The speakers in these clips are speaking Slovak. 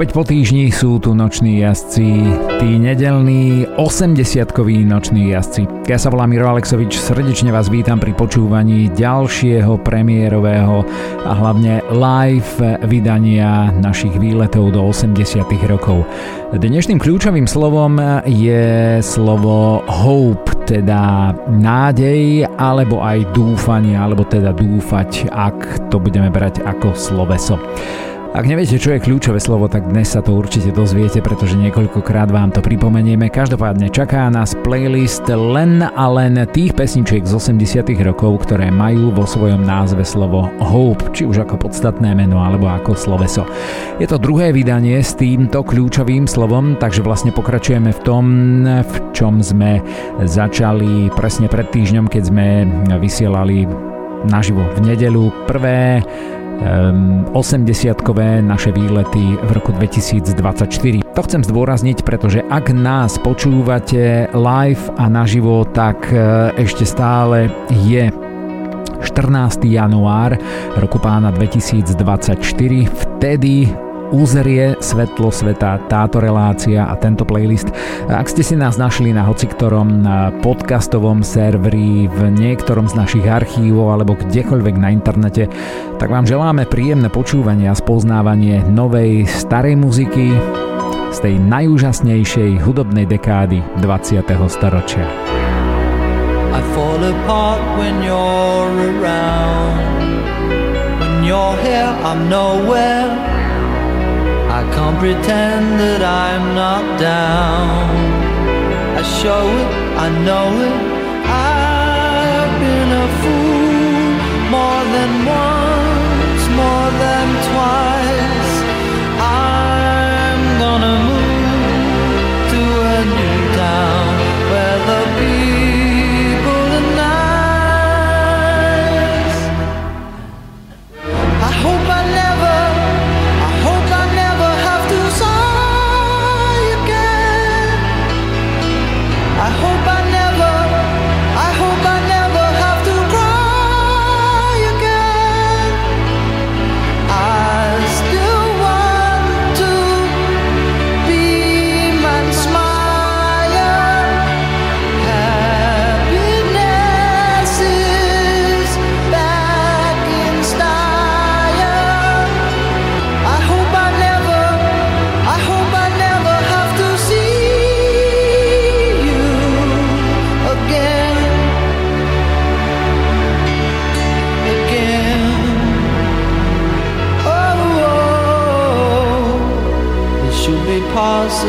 Opäť po týždni sú tu noční jazdci, tí nedelní 80-koví noční jazdci. Ja sa volám Miro Alexovič, srdečne vás vítam pri počúvaní ďalšieho premiérového a hlavne live vydania našich výletov do 80 rokov. Dnešným kľúčovým slovom je slovo hope, teda nádej, alebo aj dúfanie, alebo teda dúfať, ak to budeme brať ako sloveso. Ak neviete, čo je kľúčové slovo, tak dnes sa to určite dozviete, pretože niekoľkokrát vám to pripomenieme. Každopádne čaká nás playlist len a len tých pesničiek z 80 rokov, ktoré majú vo svojom názve slovo Hope, či už ako podstatné meno alebo ako sloveso. Je to druhé vydanie s týmto kľúčovým slovom, takže vlastne pokračujeme v tom, v čom sme začali presne pred týždňom, keď sme vysielali naživo v nedelu prvé 80-kové ehm, naše výlety v roku 2024. To chcem zdôrazniť, pretože ak nás počúvate live a naživo, tak e, ešte stále je 14. január roku pána 2024. Vtedy uzrie svetlo sveta táto relácia a tento playlist. Ak ste si nás našli na hociktorom podcastovom serveri, v niektorom z našich archívov alebo kdekoľvek na internete, tak vám želáme príjemné počúvanie a spoznávanie novej starej muziky z tej najúžasnejšej hudobnej dekády 20. storočia. I fall apart when you're around When you're here I'm nowhere Can't pretend that I'm not down. I show it, I know it. I've been a fool more than once,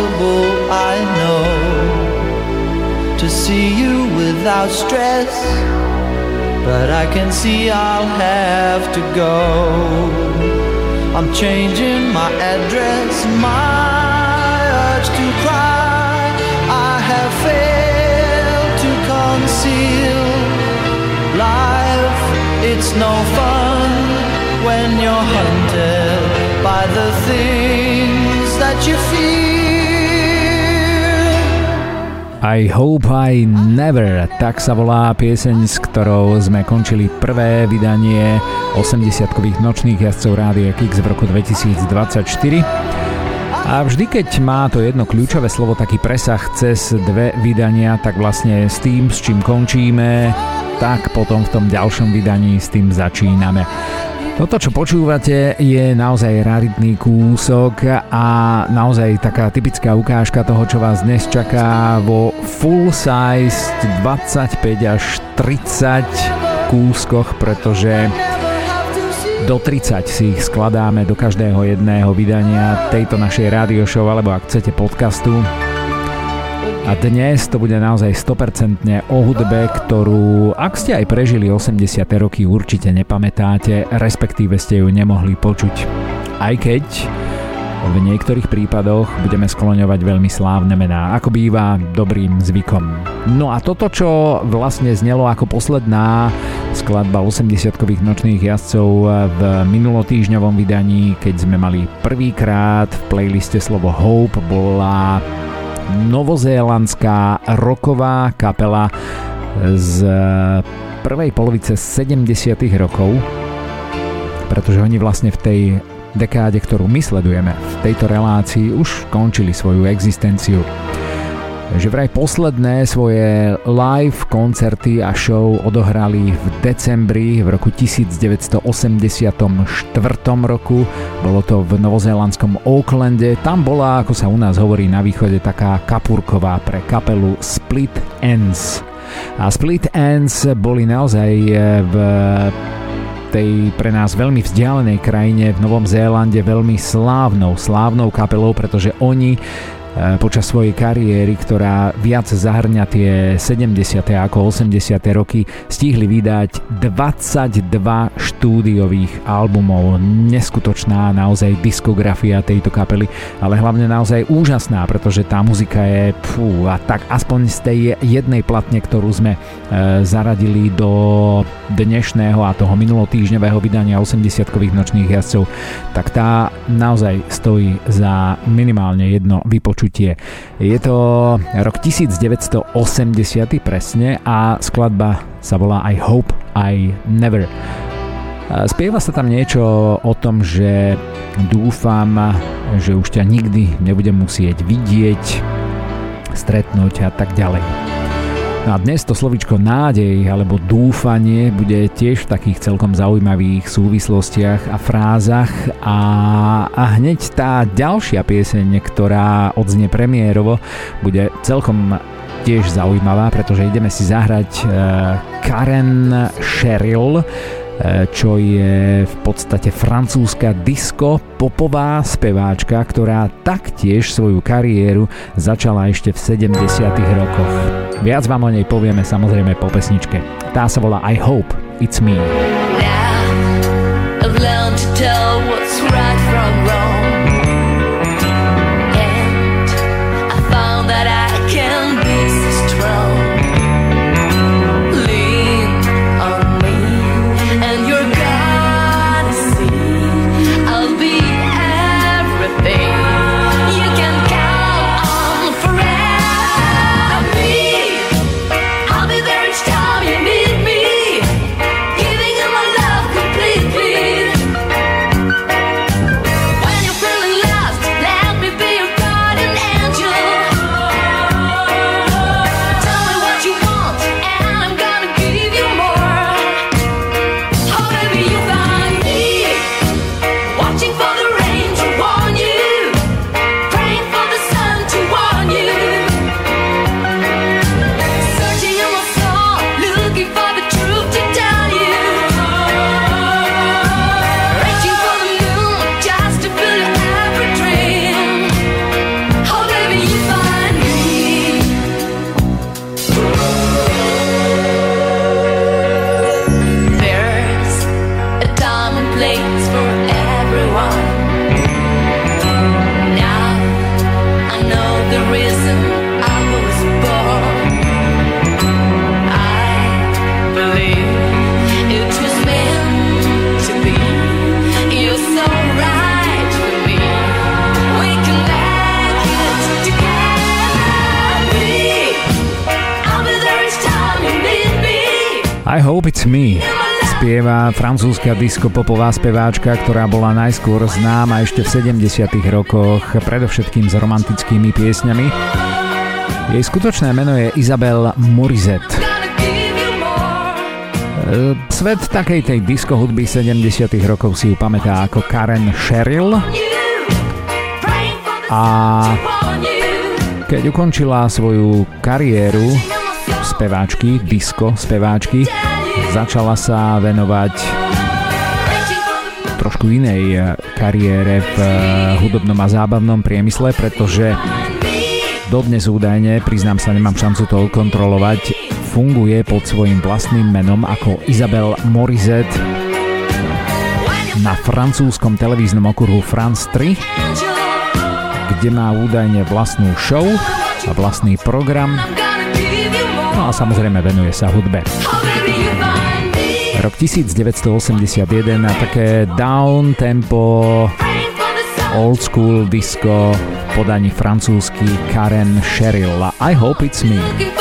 impossible, I know, to see you without stress. But I can see I'll have to go. I'm changing my address, my urge to cry. I have failed to conceal life. It's no fun when you're hunted by the things that you feel. I Hope I Never, tak sa volá pieseň, s ktorou sme končili prvé vydanie 80-kových nočných jazdcov Rádia Kix v roku 2024. A vždy, keď má to jedno kľúčové slovo taký presah cez dve vydania, tak vlastne s tým, s čím končíme, tak potom v tom ďalšom vydaní s tým začíname. Toto, čo počúvate, je naozaj raritný kúsok a naozaj taká typická ukážka toho, čo vás dnes čaká vo full size 25 až 30 kúskoch, pretože do 30 si ich skladáme do každého jedného vydania tejto našej radio show alebo ak chcete podcastu a dnes to bude naozaj 100% o hudbe, ktorú, ak ste aj prežili 80. roky, určite nepamätáte, respektíve ste ju nemohli počuť. Aj keď v niektorých prípadoch budeme skloňovať veľmi slávne mená, ako býva dobrým zvykom. No a toto, čo vlastne znelo ako posledná skladba 80-kových nočných jazdcov v minulotýžňovom vydaní, keď sme mali prvýkrát v playliste slovo Hope, bola novozélandská roková kapela z prvej polovice 70. rokov, pretože oni vlastne v tej dekáde, ktorú my sledujeme v tejto relácii, už končili svoju existenciu že vraj posledné svoje live koncerty a show odohrali v decembri v roku 1984 roku. Bolo to v novozélandskom Oaklande. Tam bola, ako sa u nás hovorí na východe, taká kapurková pre kapelu Split Ends. A Split Ends boli naozaj eh, v tej pre nás veľmi vzdialenej krajine v Novom Zélande veľmi slávnou, slávnou kapelou, pretože oni počas svojej kariéry, ktorá viac zahrňa tie 70. ako 80. roky, stihli vydať 22 štúdiových albumov. Neskutočná naozaj diskografia tejto kapely, ale hlavne naozaj úžasná, pretože tá muzika je pfú, a tak aspoň z tej jednej platne, ktorú sme e, zaradili do dnešného a toho minulotýždňového vydania 80-kových nočných jazdcov, tak tá naozaj stojí za minimálne jedno vypočutie vypočutie. Je to rok 1980 presne a skladba sa volá I Hope I Never. Spieva sa tam niečo o tom, že dúfam, že už ťa nikdy nebudem musieť vidieť, stretnúť a tak ďalej. No a dnes to slovičko nádej alebo dúfanie bude tiež v takých celkom zaujímavých súvislostiach a frázach. A, a hneď tá ďalšia pieseň, ktorá odznie premiérovo, bude celkom tiež zaujímavá, pretože ideme si zahrať uh, Karen Cheryl, E, čo je v podstate francúzska disco popová speváčka, ktorá taktiež svoju kariéru začala ešte v 70. rokoch. Viac vám o nej povieme samozrejme po pesničke. Tá sa volá I Hope It's Me. Now, francúzska diskopopová speváčka, ktorá bola najskôr známa ešte v 70 rokoch, predovšetkým s romantickými piesňami. Jej skutočné meno je Isabel Morizet. Svet takej tej disco hudby 70 rokov si ju pamätá ako Karen Cheryl a keď ukončila svoju kariéru speváčky, disco speváčky, Začala sa venovať trošku inej eh, kariére v eh, hudobnom a zábavnom priemysle, pretože dodnes údajne, priznám sa, nemám šancu to kontrolovať, funguje pod svojim vlastným menom ako Isabel Morizet na francúzskom televíznom okruhu France 3, kde má údajne vlastnú show a vlastný program, no a samozrejme venuje sa hudbe rok 1981 a také down tempo old school disco podaní francúzsky Karen Cheryl I Hope It's Me.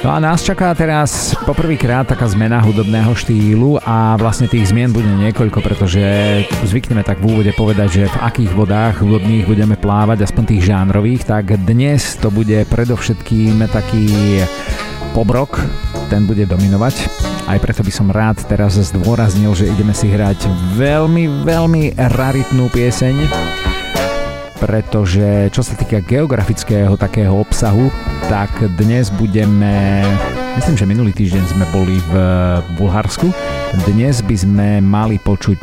No a nás čaká teraz poprvýkrát taká zmena hudobného štýlu a vlastne tých zmien bude niekoľko, pretože zvykneme tak v úvode povedať, že v akých vodách hudobných budeme plávať, aspoň tých žánrových, tak dnes to bude predovšetkým taký pobrok, ten bude dominovať. Aj preto by som rád teraz zdôraznil, že ideme si hrať veľmi, veľmi raritnú pieseň, pretože čo sa týka geografického takého obsahu, tak dnes budeme, myslím, že minulý týždeň sme boli v Bulharsku, dnes by sme mali počuť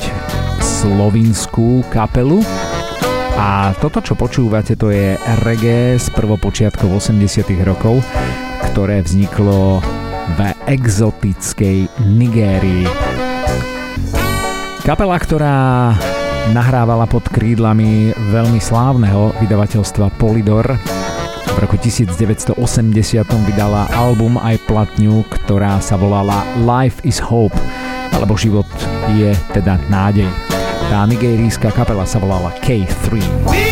slovinskú kapelu a toto, čo počúvate, to je reggae z prvopočiatkov 80 rokov, ktoré vzniklo v exotickej Nigérii. Kapela, ktorá nahrávala pod krídlami veľmi slávneho vydavateľstva Polydor, v roku 1980 vydala album aj platňu, ktorá sa volala Life is Hope, alebo život je teda nádej. Tá nigerijská kapela sa volala K3.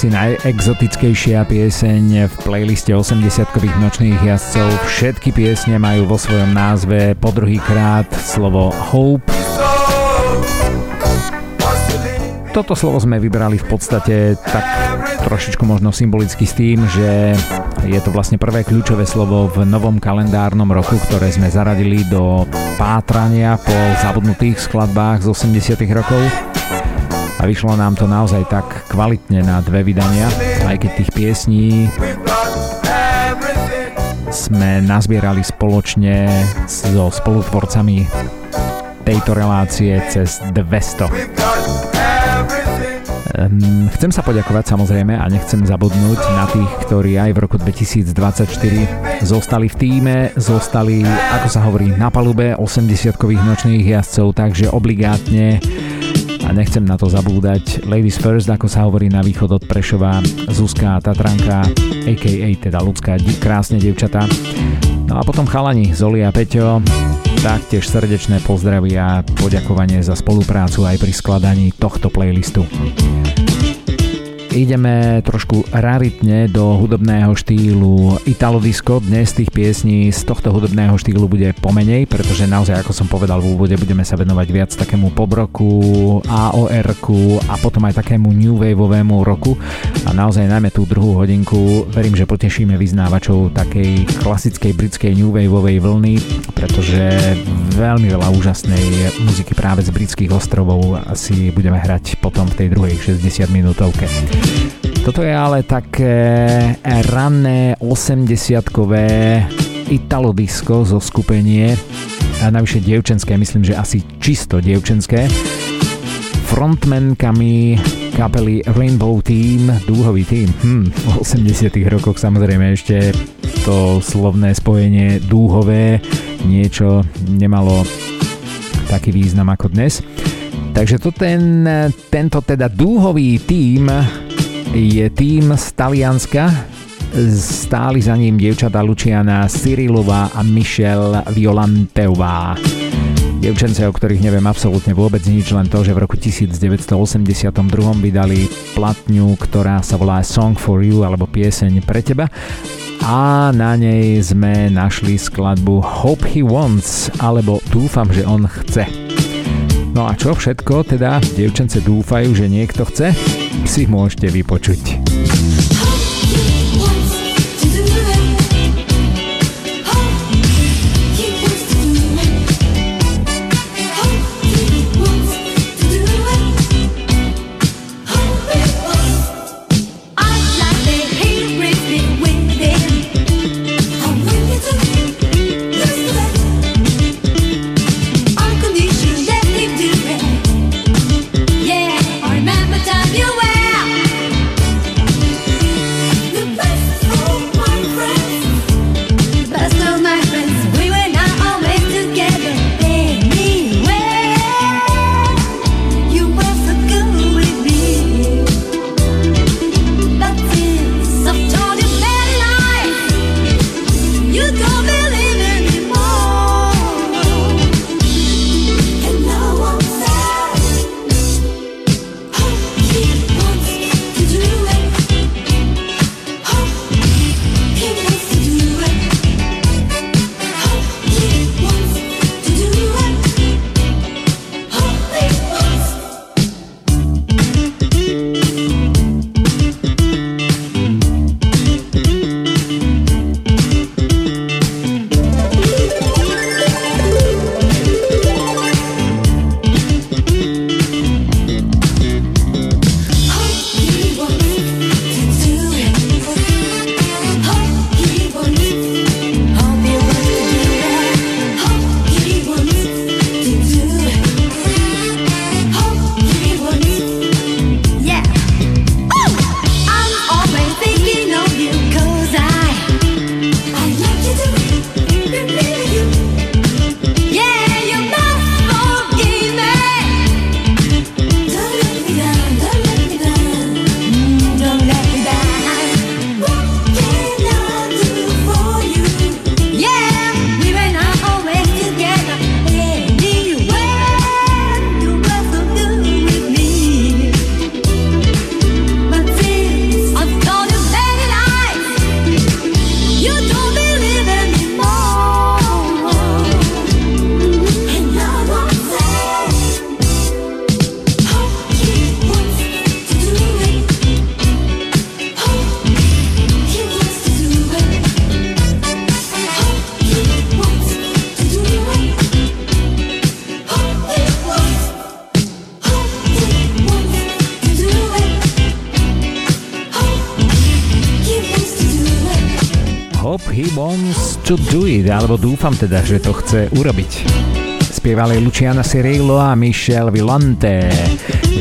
Asi najexotickejšia pieseň v playliste 80-kových nočných jazdcov. Všetky piesne majú vo svojom názve po druhý krát slovo Hope. Toto slovo sme vybrali v podstate tak trošičku možno symbolicky s tým, že je to vlastne prvé kľúčové slovo v novom kalendárnom roku, ktoré sme zaradili do pátrania po zabudnutých skladbách z 80 rokov a vyšlo nám to naozaj tak kvalitne na dve vydania, aj keď tých piesní sme nazbierali spoločne so spolutvorcami tejto relácie cez 200. Ehm, chcem sa poďakovať samozrejme a nechcem zabudnúť na tých, ktorí aj v roku 2024 zostali v týme, zostali, ako sa hovorí, na palube 80-kových nočných jazdcov, takže obligátne a nechcem na to zabúdať. Ladies first, ako sa hovorí na východ od Prešova, Zuzka Tatranka, a.k.a. teda ľudská krásne devčatá. No a potom chalani Zoli a Peťo, taktiež srdečné pozdravy a poďakovanie za spoluprácu aj pri skladaní tohto playlistu ideme trošku raritne do hudobného štýlu Italo Disco. Dnes tých piesní z tohto hudobného štýlu bude pomenej, pretože naozaj, ako som povedal v úvode, budeme sa venovať viac takému pobroku, aor a potom aj takému new waveovému roku. A naozaj najmä tú druhú hodinku verím, že potešíme vyznávačov takej klasickej britskej new waveovej vlny, pretože veľmi veľa úžasnej muziky práve z britských ostrovov asi budeme hrať potom v tej druhej 60 minútovke. Toto je ale také ranné 80-kové Italo disco zo skupenie a navyše dievčenské, myslím, že asi čisto dievčenské. Frontmankami kapely Rainbow Team, dúhový tým, hm, v 80 rokoch samozrejme ešte to slovné spojenie dúhové niečo nemalo taký význam ako dnes. Takže to ten, tento teda dúhový tím je tým z Talianska. Stáli za ním dievčatá Luciana Cyrilová a Michelle Violanteová. Dievčence, o ktorých neviem absolútne vôbec nič, len to, že v roku 1982 vydali platňu, ktorá sa volá Song for You alebo Pieseň pre teba a na nej sme našli skladbu Hope He Wants alebo Dúfam, že on chce. No a čo všetko teda dievčence dúfajú, že niekto chce, si môžete vypočuť. Alebo dúfam teda, že to chce urobiť. Spievali Luciana Cirillo a Michelle Villante,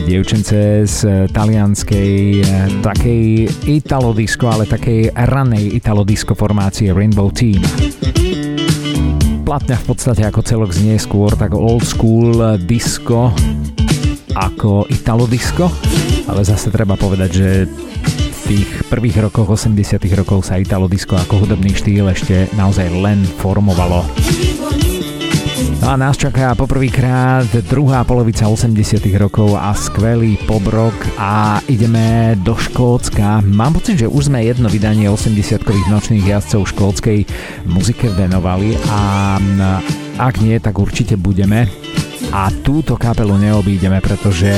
dievčence z talianskej takej italodisco, ale takej ranej italodisco formácie Rainbow Team. Platňa v podstate ako celok znie skôr tak old school disco, ako Italodisko, ale zase treba povedať, že tých prvých rokoch 80 rokov sa Italodisko ako hudobný štýl ešte naozaj len formovalo. No a nás čaká poprvýkrát druhá polovica 80 rokov a skvelý pobrok a ideme do Škótska. Mám pocit, že už sme jedno vydanie 80-kových nočných jazdcov škótskej muzike venovali a ak nie, tak určite budeme. A túto kapelu neobídeme, pretože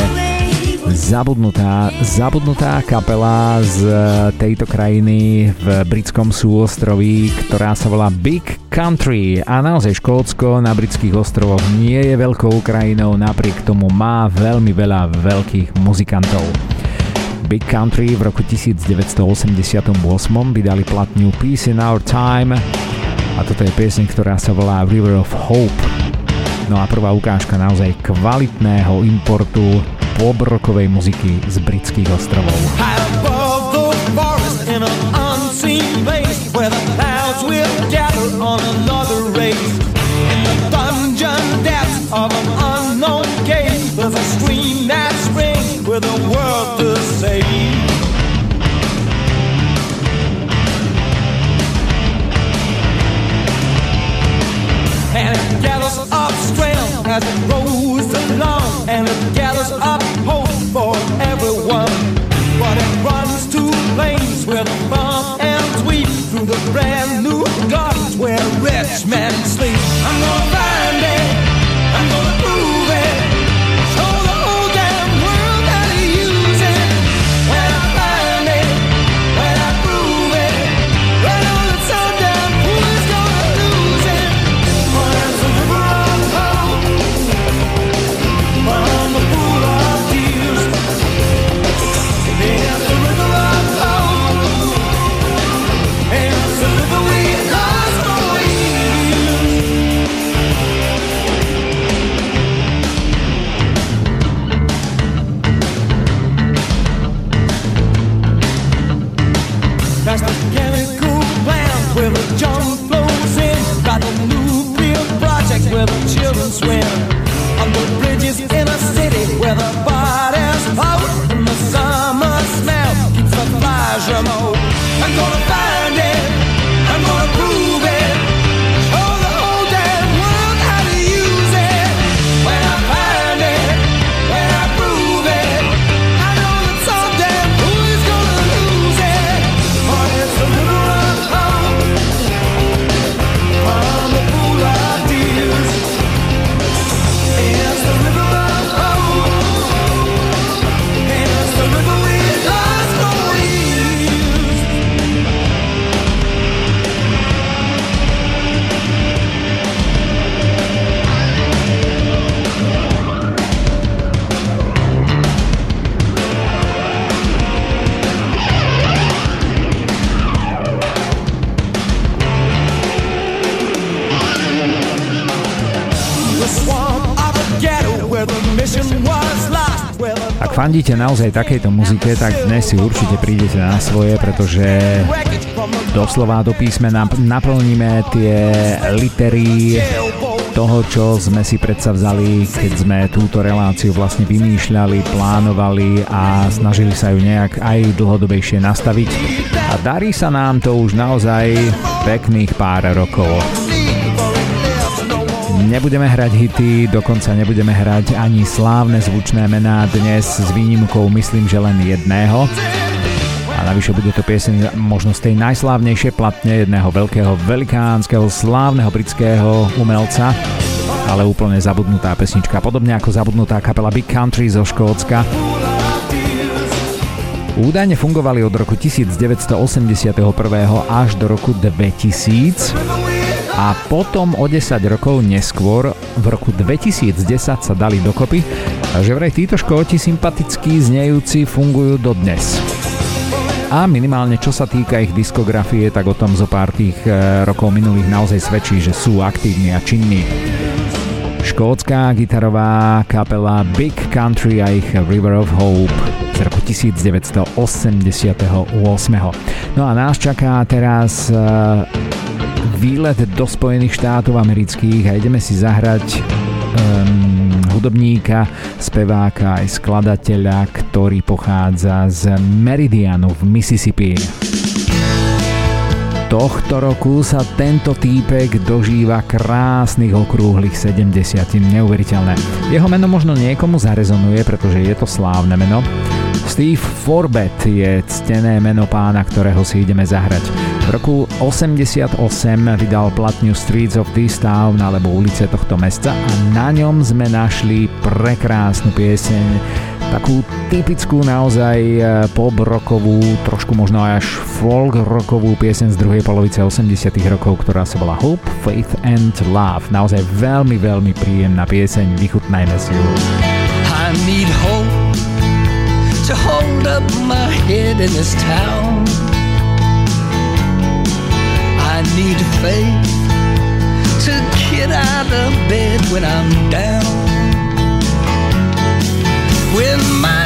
zabudnutá, zabudnutá kapela z tejto krajiny v britskom súostroví, ktorá sa volá Big Country a naozaj Škótsko na britských ostrovoch nie je veľkou krajinou, napriek tomu má veľmi veľa veľkých muzikantov. Big Country v roku 1988 vydali platňu Peace in Our Time a toto je pieseň, ktorá sa volá River of Hope. No a prvá ukážka naozaj kvalitného importu pôbrokovej muziky z britských ostrovov. And it gathers up strength as it rolls along. And it gathers up fandíte naozaj takejto muzike, tak dnes si určite prídete na svoje, pretože doslova do písmena naplníme tie litery toho, čo sme si predsa vzali, keď sme túto reláciu vlastne vymýšľali, plánovali a snažili sa ju nejak aj dlhodobejšie nastaviť. A darí sa nám to už naozaj pekných pár rokov. Nebudeme hrať hity, dokonca nebudeme hrať ani slávne zvučné mená dnes s výnimkou myslím, že len jedného. A navyše bude to pieseň možno z tej najslávnejšej platne jedného veľkého, velikánskeho, slávneho britského umelca, ale úplne zabudnutá pesnička, podobne ako zabudnutá kapela Big Country zo Škótska. Údajne fungovali od roku 1981 až do roku 2000 a potom o 10 rokov neskôr, v roku 2010 sa dali dokopy že vraj títo škóti sympatickí znejúci fungujú dodnes. A minimálne čo sa týka ich diskografie, tak o tom zo pár tých e, rokov minulých naozaj svedčí, že sú aktívni a činní. Škótska gitarová kapela Big Country a ich River of Hope z roku 1988. No a nás čaká teraz uh, výlet do Spojených štátov amerických a ideme si zahrať um, hudobníka, speváka aj skladateľa, ktorý pochádza z Meridianu v Mississippi. Tohto roku sa tento týpek dožíva krásnych okrúhlych 70, neuveriteľné. Jeho meno možno niekomu zarezonuje, pretože je to slávne meno. Steve Forbet je ctené meno pána, ktorého si ideme zahrať. V roku 88 vydal platňu Streets of This Town alebo ulice tohto mesta a na ňom sme našli prekrásnu pieseň takú typickú naozaj e, pop rockovú, trošku možno až folk rockovú piesen z druhej polovice 80 rokov, ktorá sa volá Hope, Faith and Love. Naozaj veľmi, veľmi príjemná pieseň, vychutnajme si ju. I need hope to hold up my head in this town need faith to get out of bed when I'm down. When my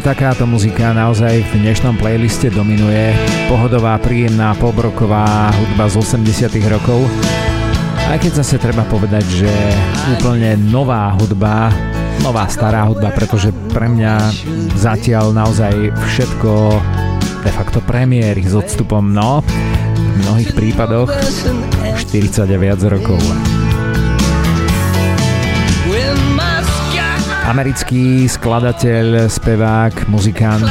takáto muzika naozaj v dnešnom playliste dominuje. Pohodová, príjemná, pobroková hudba z 80 rokov. Aj keď zase treba povedať, že úplne nová hudba, nová stará hudba, pretože pre mňa zatiaľ naozaj všetko de facto premiéry s odstupom, no, v mnohých prípadoch 40 a viac rokov. Americký skladateľ, spevák, muzikant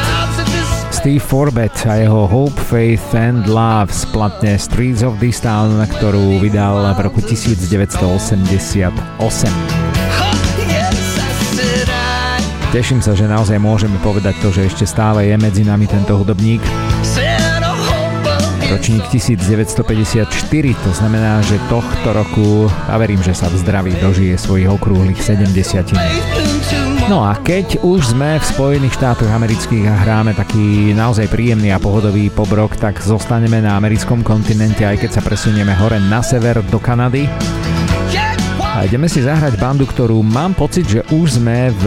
Steve Forbett a jeho Hope, Faith and Love z platne Streets of This Town, ktorú vydal v roku 1988. Teším sa, že naozaj môžeme povedať to, že ešte stále je medzi nami tento hudobník. Ročník 1954, to znamená, že tohto roku, a verím, že sa v zdraví dožije svojich okrúhlych 70. No a keď už sme v Spojených štátoch amerických a hráme taký naozaj príjemný a pohodový pobrok, tak zostaneme na americkom kontinente, aj keď sa presunieme hore na sever do Kanady. A ideme si zahrať bandu, ktorú mám pocit, že už sme v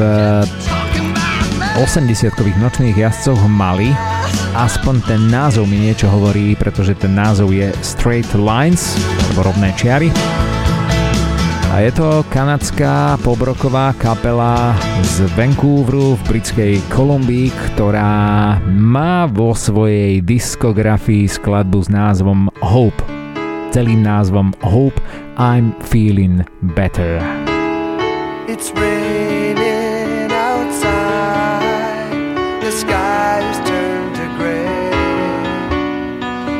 80-kových nočných jazdcoch mali. Aspoň ten názov mi niečo hovorí, pretože ten názov je Straight Lines, alebo rovné čiary. A je to kanadská pobroková kapela z Vancouveru v britskej Kolumbii, ktorá má vo svojej diskografii skladbu s názvom Hope. Celým názvom Hope I'm Feeling Better. It's raining outside The sky has turned to gray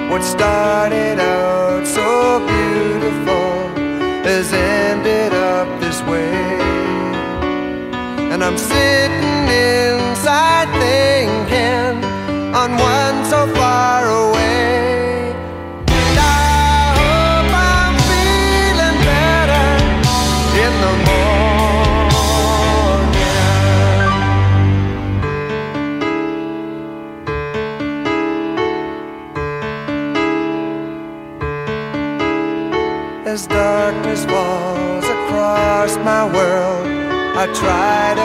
What started out so beautiful has ended I'm sitting inside thinking on one so far away. And I hope I'm feeling better in the morning. As darkness falls across my world, I try to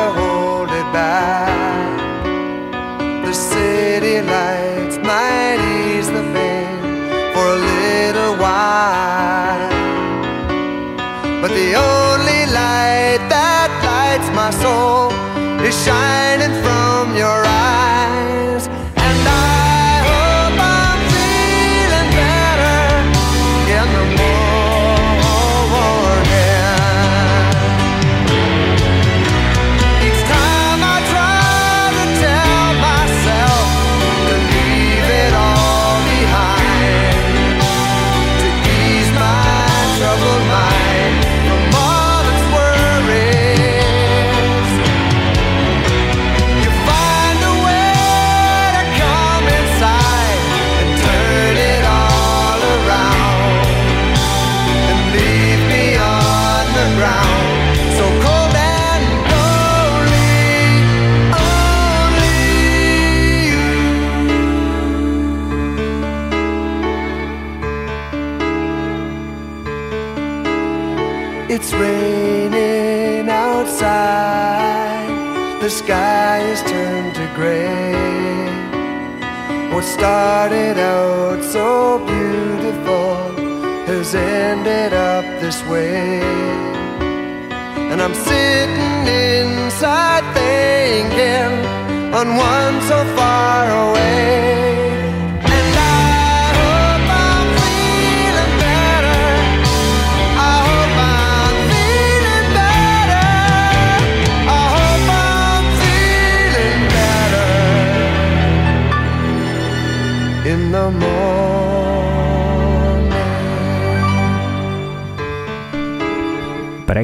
on one so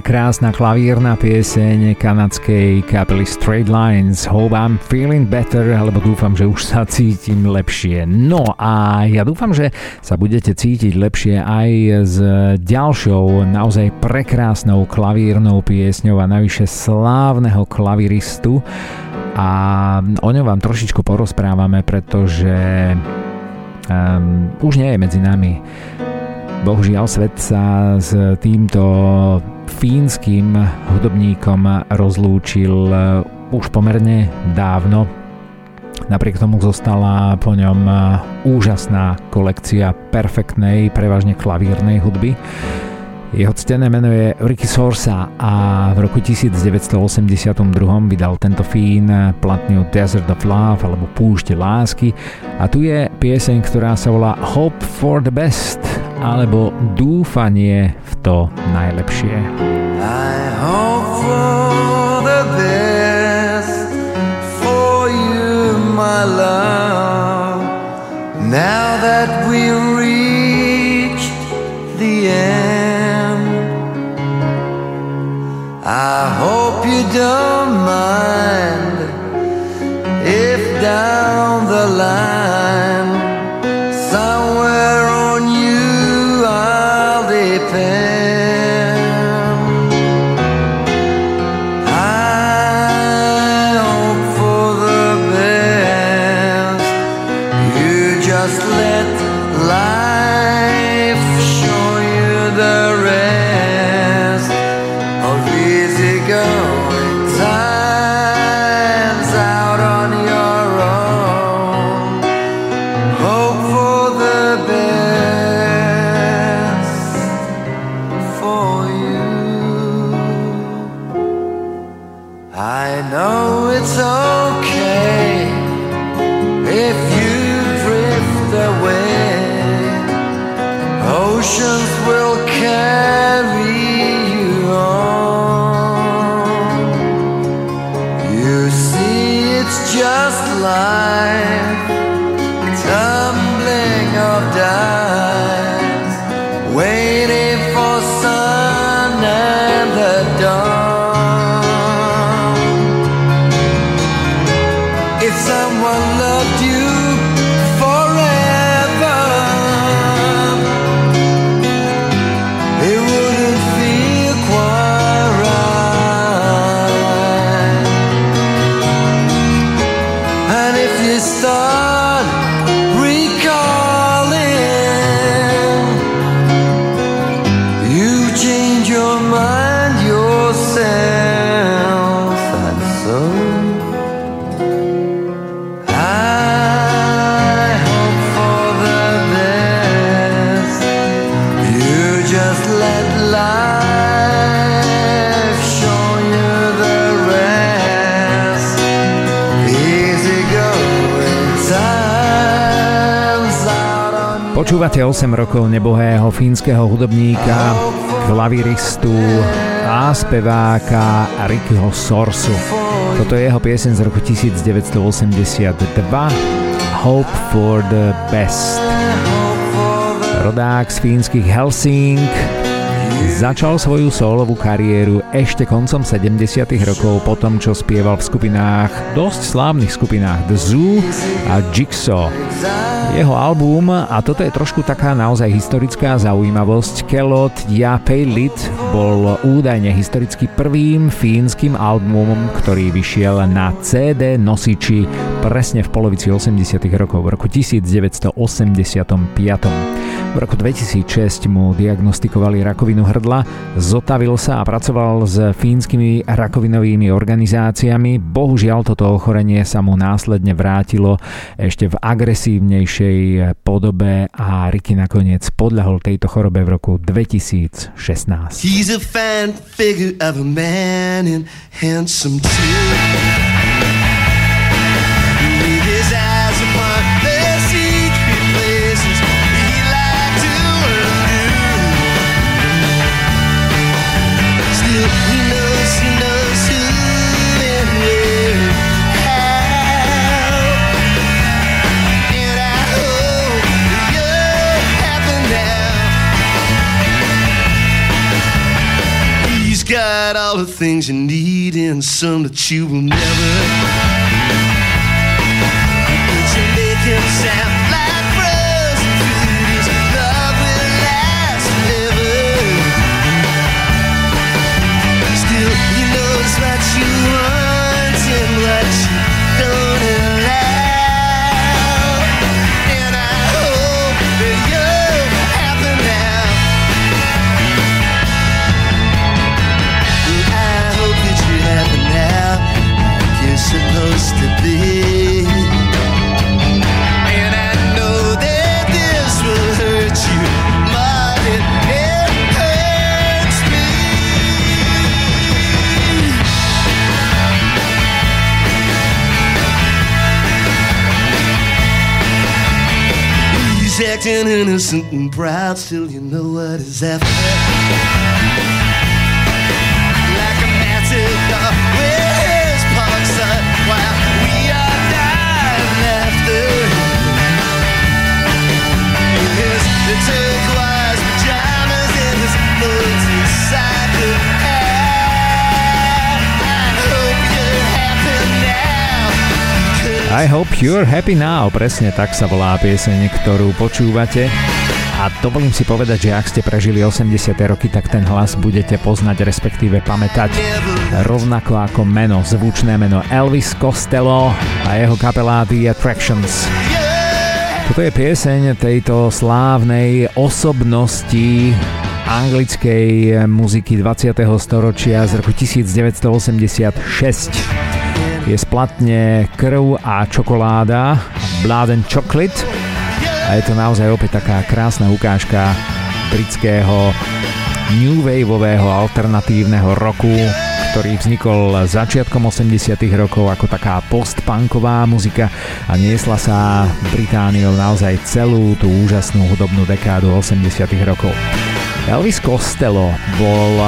Prekrásna klavírna pieseň kanadskej kapely Straight Lines Hope I'm feeling better, alebo dúfam, že už sa cítim lepšie. No a ja dúfam, že sa budete cítiť lepšie aj s ďalšou naozaj prekrásnou klavírnou piesňou a navyše slávneho klaviristu a o ňom vám trošičku porozprávame, pretože um, už nie je medzi nami. Bohužiaľ svet sa s týmto fínskym hudobníkom rozlúčil už pomerne dávno. Napriek tomu zostala po ňom úžasná kolekcia perfektnej, prevažne klavírnej hudby. Jeho ctené meno je Ricky Sorsa a v roku 1982 vydal tento Fín platňu Desert of Love alebo Púšte lásky a tu je pieseň, ktorá sa volá Hope for the Best alebo Dúfanie v to najlepšie. I hope for the best for you, my love. Now that we reached the end. I hope you don't mind if down the line rokov nebohého fínskeho hudobníka, klaviristu a speváka Rickyho Sorsu. Toto je jeho piesen z roku 1982 Hope for the Best. Rodák z fínskych Helsing, Začal svoju solovú kariéru ešte koncom 70. rokov po tom, čo spieval v skupinách, dosť slávnych skupinách The Zoo a Jigsaw. Jeho album, a toto je trošku taká naozaj historická zaujímavosť, Kelot Ja Lit bol údajne historicky prvým fínskym albumom, ktorý vyšiel na CD nosiči presne v polovici 80. rokov, v roku 1985. V roku 2006 mu diagnostikovali rakovinu hrdla, zotavil sa a pracoval s fínskymi rakovinovými organizáciami. Bohužiaľ toto ochorenie sa mu následne vrátilo ešte v agresívnejšej podobe a Ricky nakoniec podľahol tejto chorobe v roku 2016. He's a fan figure of a man in handsome too. All the things you need and some that you will never. Innocent and proud, still you know what is after. I hope you're happy now, presne tak sa volá pieseň, ktorú počúvate. A dovolím si povedať, že ak ste prežili 80. roky, tak ten hlas budete poznať, respektíve pamätať. Rovnako ako meno, zvučné meno Elvis Costello a jeho kapela The Attractions. Toto je pieseň tejto slávnej osobnosti anglickej muziky 20. storočia z roku 1986 je splatne krv a čokoláda, Blood and Chocolate a je to naozaj opäť taká krásna ukážka britského new waveového alternatívneho roku, ktorý vznikol začiatkom 80 rokov ako taká postpunková muzika a niesla sa Britániou naozaj celú tú úžasnú hudobnú dekádu 80 rokov. Elvis Costello bol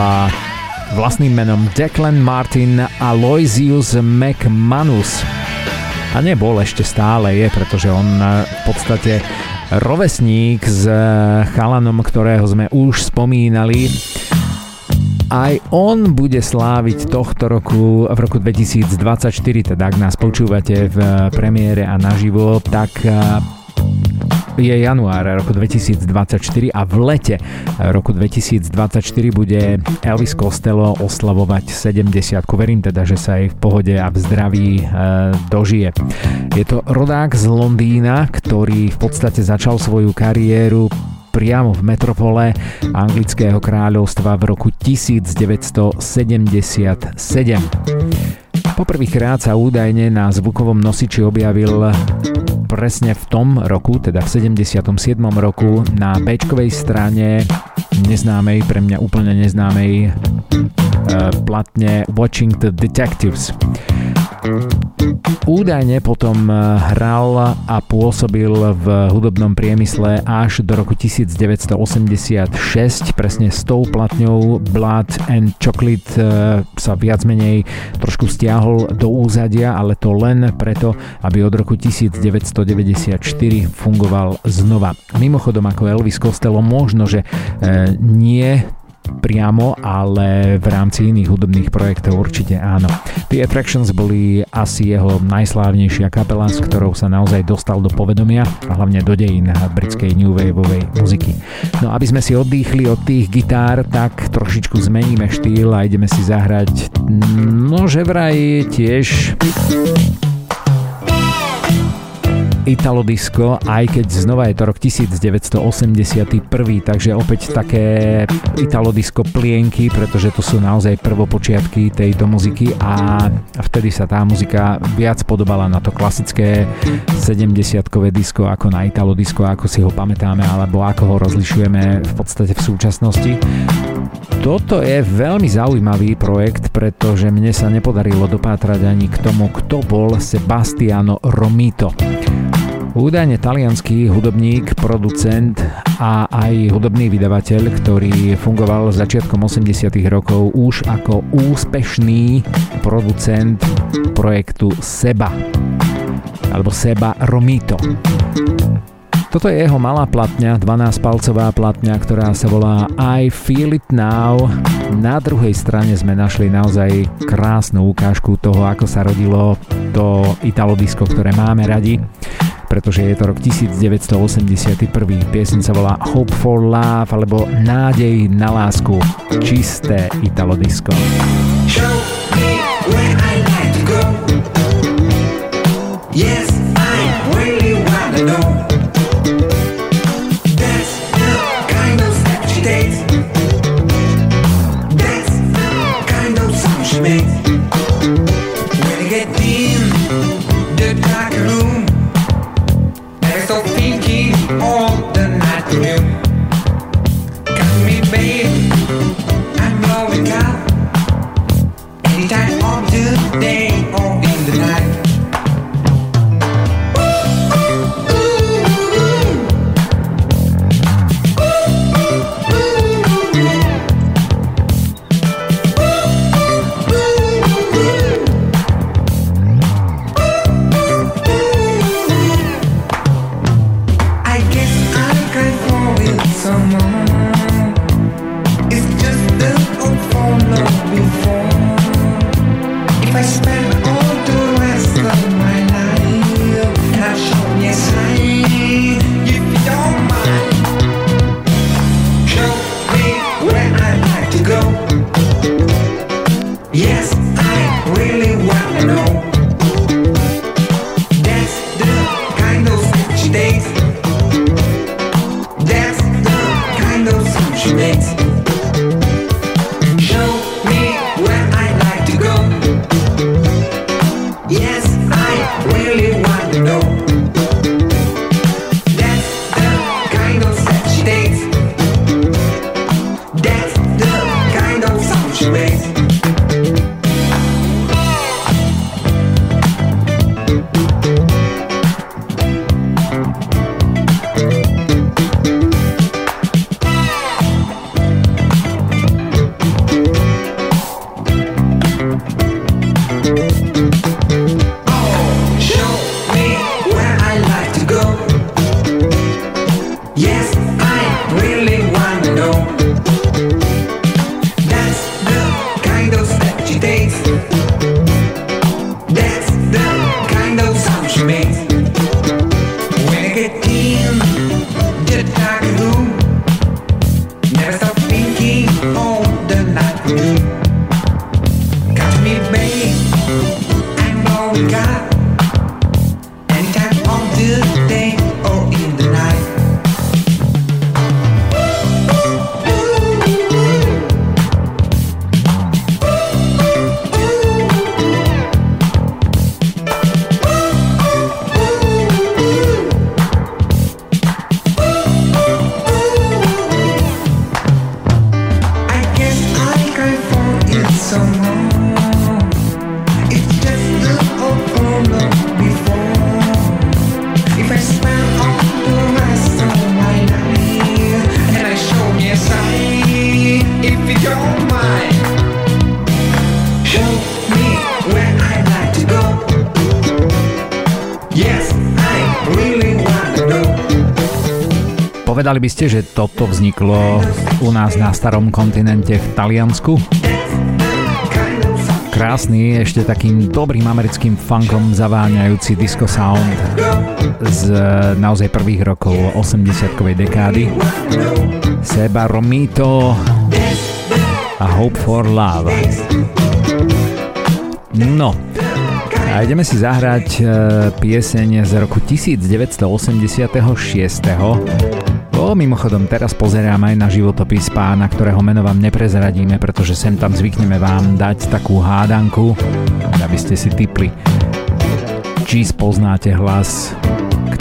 vlastným menom Declan Martin Aloysius McManus. A nebol ešte stále je, pretože on eh, v podstate rovesník s eh, chalanom, ktorého sme už spomínali. Aj on bude sláviť tohto roku v roku 2024, teda ak nás počúvate v eh, premiére a naživo, tak je január roku 2024 a v lete roku 2024 bude Elvis Costello oslavovať 70 Verím teda, že sa aj v pohode a v zdraví e, dožije. Je to rodák z Londýna, ktorý v podstate začal svoju kariéru priamo v metropole anglického kráľovstva v roku 1977. Poprvýkrát sa údajne na zvukovom nosiči objavil presne v tom roku, teda v 77. roku na b strane neznámej, pre mňa úplne neznámej uh, platne Watching the Detectives. Údajne potom eh, hral a pôsobil v hudobnom priemysle až do roku 1986, presne s tou platňou Blood and Chocolate eh, sa viac menej trošku stiahol do úzadia, ale to len preto, aby od roku 1994 fungoval znova. Mimochodom ako Elvis Costello možno, že eh, nie priamo, ale v rámci iných hudobných projektov určite áno. The Attractions boli asi jeho najslávnejšia kapela, s ktorou sa naozaj dostal do povedomia a hlavne do dejín britskej new waveovej muziky. No aby sme si oddychli od tých gitár, tak trošičku zmeníme štýl a ideme si zahrať no že vraj tiež Italo Disco, aj keď znova je to rok 1981, takže opäť také Italo Disco plienky, pretože to sú naozaj prvopočiatky tejto muziky a vtedy sa tá muzika viac podobala na to klasické 70-kové disco ako na Italo Disco, ako si ho pamätáme, alebo ako ho rozlišujeme v podstate v súčasnosti. Toto je veľmi zaujímavý projekt, pretože mne sa nepodarilo dopátrať ani k tomu, kto bol Sebastiano Romito. Údajne talianský hudobník, producent a aj hudobný vydavateľ, ktorý fungoval začiatkom 80 rokov už ako úspešný producent projektu Seba alebo Seba Romito. Toto je jeho malá platňa, 12-palcová platňa, ktorá sa volá I Feel It Now. Na druhej strane sme našli naozaj krásnu ukážku toho, ako sa rodilo to Italo disco, ktoré máme radi pretože je to rok 1981. Pieseň sa volá Hope for Love alebo Nádej na lásku. Čisté Italo disco. Show me where I like to go. Yes, Povedali by ste, že toto vzniklo u nás na starom kontinente v Taliansku? Krásny, ešte takým dobrým americkým funkom zaváňajúci disco sound z naozaj prvých rokov 80-kovej dekády. Seba Romito a Hope for Love. No, a ideme si zahrať e, pieseň z roku 1986. O, mimochodom, teraz pozerám aj na životopis pána, ktorého meno vám neprezradíme, pretože sem tam zvykneme vám dať takú hádanku, aby ste si typli, či spoznáte hlas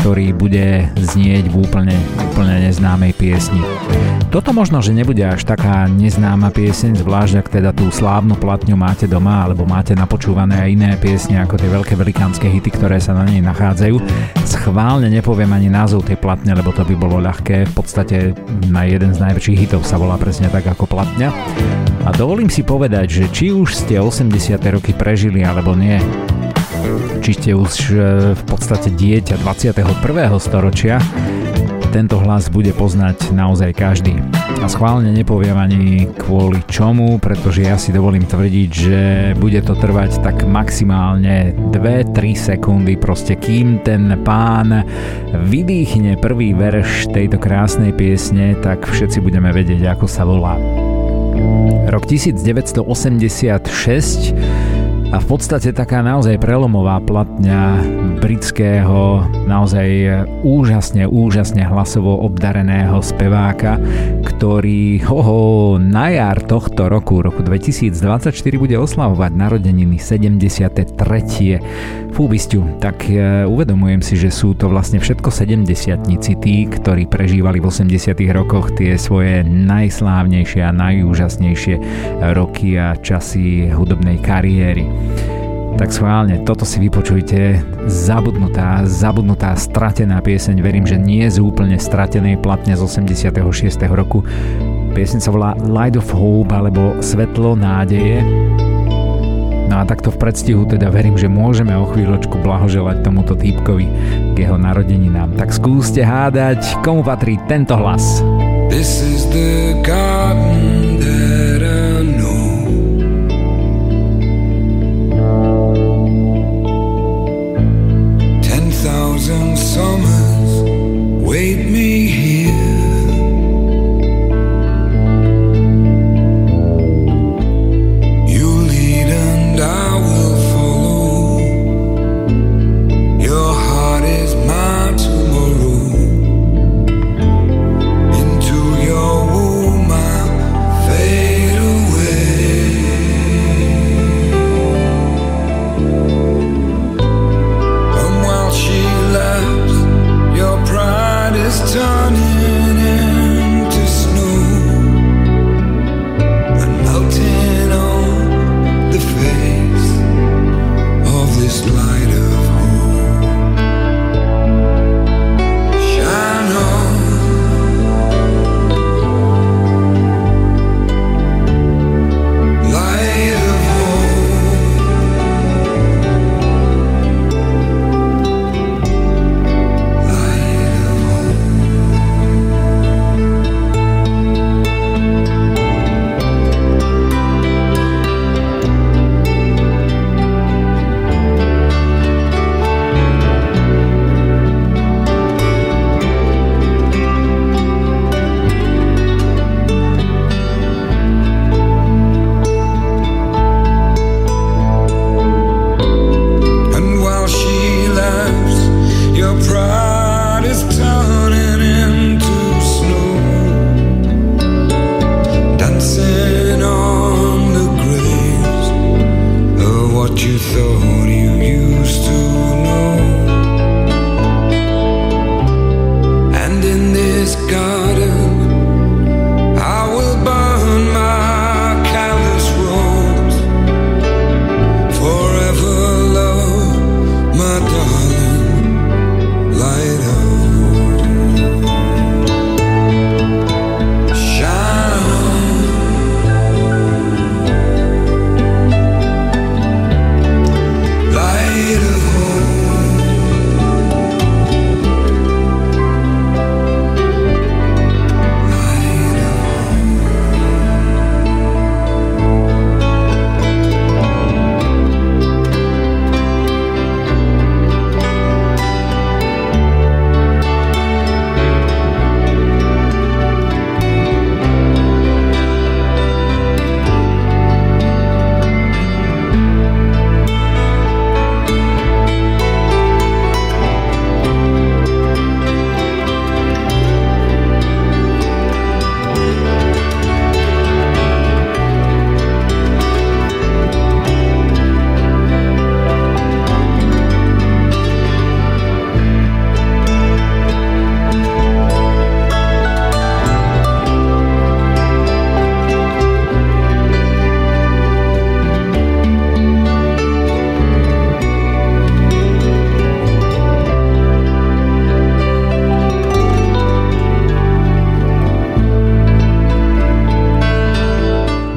ktorý bude znieť v úplne, úplne neznámej piesni. Toto možno, že nebude až taká neznáma pieseň, zvlášť ak teda tú slávnu platňu máte doma, alebo máte napočúvané aj iné piesne ako tie veľké velikánske hity, ktoré sa na nej nachádzajú. Schválne nepoviem ani názov tej platne, lebo to by bolo ľahké. V podstate na jeden z najväčších hitov sa volá presne tak ako platňa. A dovolím si povedať, že či už ste 80. roky prežili alebo nie, či ste už e, v podstate dieťa 21. storočia, tento hlas bude poznať naozaj každý. A schválne nepoviem ani kvôli čomu, pretože ja si dovolím tvrdiť, že bude to trvať tak maximálne 2-3 sekundy, proste kým ten pán vydýchne prvý verš tejto krásnej piesne, tak všetci budeme vedieť, ako sa volá. Rok 1986 a v podstate taká naozaj prelomová platňa britského, naozaj úžasne, úžasne hlasovo obdareného speváka, ktorý hoho, na jar tohto roku, roku 2024, bude oslavovať narodeniny 73. Fúbistiu, tak e, uvedomujem si, že sú to vlastne všetko 70 tí, ktorí prežívali v 80 rokoch tie svoje najslávnejšie a najúžasnejšie roky a časy hudobnej kariéry. Tak schválne, toto si vypočujte. Zabudnutá, zabudnutá, stratená pieseň. Verím, že nie z úplne stratenej platne z 86. roku. Pieseň sa volá Light of Hope alebo Svetlo nádeje. No a takto v predstihu teda verím, že môžeme o chvíľočku blahoželať tomuto týpkovi k jeho narodeninám. Tak skúste hádať, komu patrí tento hlas. This is the garden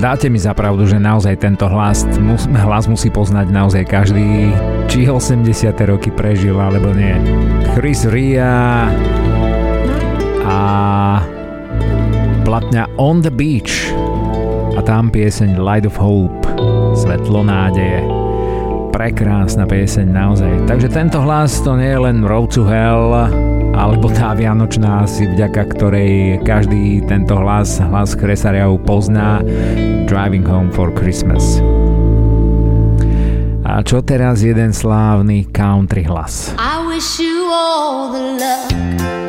dáte mi zapravdu, že naozaj tento hlas, mus, hlas musí poznať naozaj každý, či 80. roky prežil alebo nie. Chris Ria a platňa On the Beach a tam pieseň Light of Hope, Svetlo nádeje. Prekrásna pieseň naozaj. Takže tento hlas to nie je len Road to Hell, alebo tá Vianočná asi vďaka ktorej každý tento hlas, hlas Kresariau pozná Driving Home for Christmas. A čo teraz jeden slávny country hlas? I wish you all the luck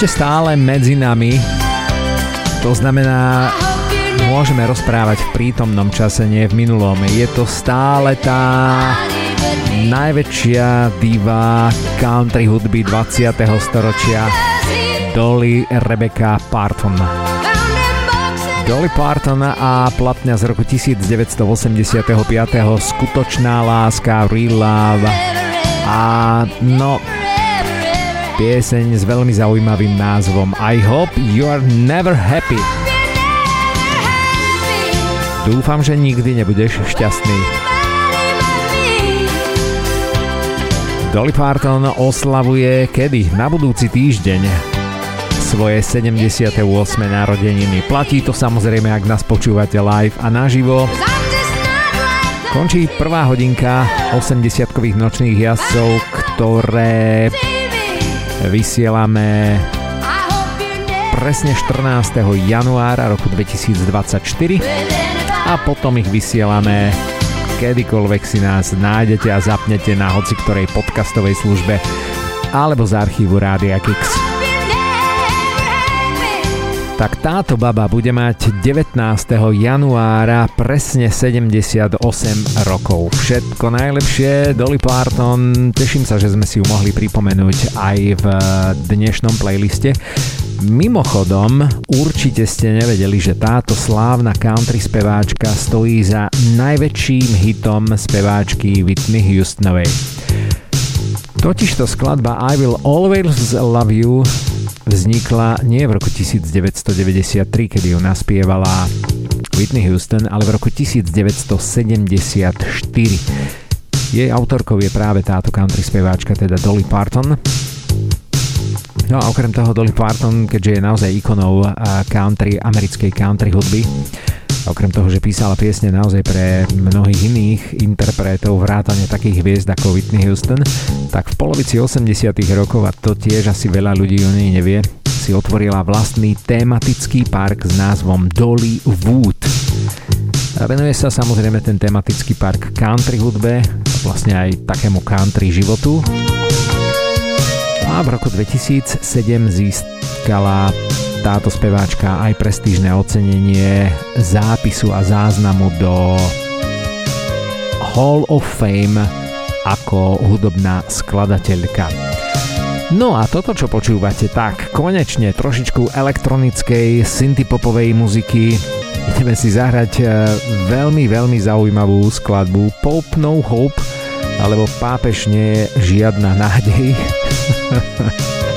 ešte stále medzi nami. To znamená, môžeme rozprávať v prítomnom čase, nie v minulom. Je to stále tá najväčšia diva country hudby 20. storočia Dolly Rebecca Parton. Dolly Parton a platňa z roku 1985. Skutočná láska, Real Love. A no, pieseň s veľmi zaujímavým názvom I hope you are never happy. Dúfam, že nikdy nebudeš šťastný. Dolly Parton oslavuje kedy? Na budúci týždeň svoje 78. narodeniny. Platí to samozrejme, ak nás počúvate live a naživo. Končí prvá hodinka 80-kových nočných jazdcov, ktoré vysielame presne 14. januára roku 2024 a potom ich vysielame kedykoľvek si nás nájdete a zapnete na hoci ktorej podcastovej službe alebo z archívu Rádia Kix tak táto baba bude mať 19. januára presne 78 rokov. Všetko najlepšie, Dolly Parton, teším sa, že sme si ju mohli pripomenúť aj v dnešnom playliste. Mimochodom, určite ste nevedeli, že táto slávna country speváčka stojí za najväčším hitom speváčky Whitney Houstonovej. Totižto skladba I Will Always Love You vznikla nie v roku 1993, kedy ju naspievala Whitney Houston, ale v roku 1974. Jej autorkou je práve táto country speváčka, teda Dolly Parton. No a okrem toho Dolly Parton, keďže je naozaj ikonou country, americkej country hudby, Okrem toho, že písala piesne naozaj pre mnohých iných interpretov vrátane takých hviezd ako Whitney Houston, tak v polovici 80 rokov, a to tiež asi veľa ľudí o nej nevie, si otvorila vlastný tematický park s názvom Dolly Wood. A venuje sa samozrejme ten tematický park country hudbe, vlastne aj takému country životu. A v roku 2007 získala táto speváčka aj prestížne ocenenie zápisu a záznamu do Hall of Fame ako hudobná skladateľka. No a toto, čo počúvate, tak konečne trošičku elektronickej synthpopovej muziky. Ideme si zahrať e, veľmi, veľmi zaujímavú skladbu Pope No Hope, alebo pápež nie je žiadna nádej.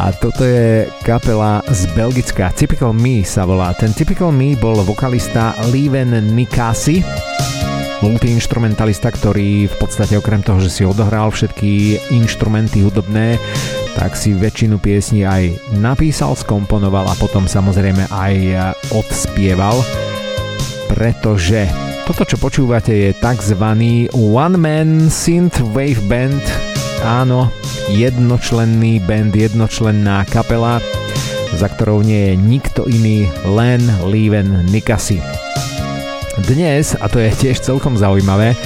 A toto je kapela z Belgická. Typical Me sa volá. Ten Typical Me bol vokalista Leven Nikasi, multiinstrumentalista, ktorý v podstate okrem toho, že si odohral všetky inštrumenty hudobné, tak si väčšinu piesní aj napísal, skomponoval a potom samozrejme aj odspieval, pretože toto, čo počúvate, je tzv. One Man Synth Wave Band. Áno, jednočlenný band, jednočlenná kapela, za ktorou nie je nikto iný, len Leven Nikasi. Dnes, a to je tiež celkom zaujímavé,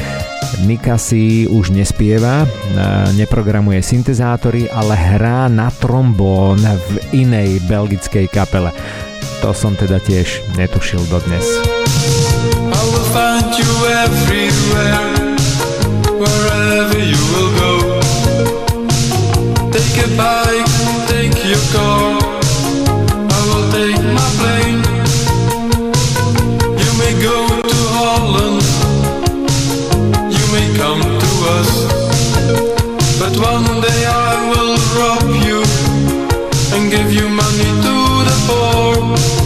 Nikasi už nespieva, neprogramuje syntezátory, ale hrá na trombón v inej belgickej kapele. To som teda tiež netušil dodnes. I will find you everywhere, wherever you will your car. I will take my plane. You may go to Holland. You may come to us. But one day I will rob you and give you money to the poor.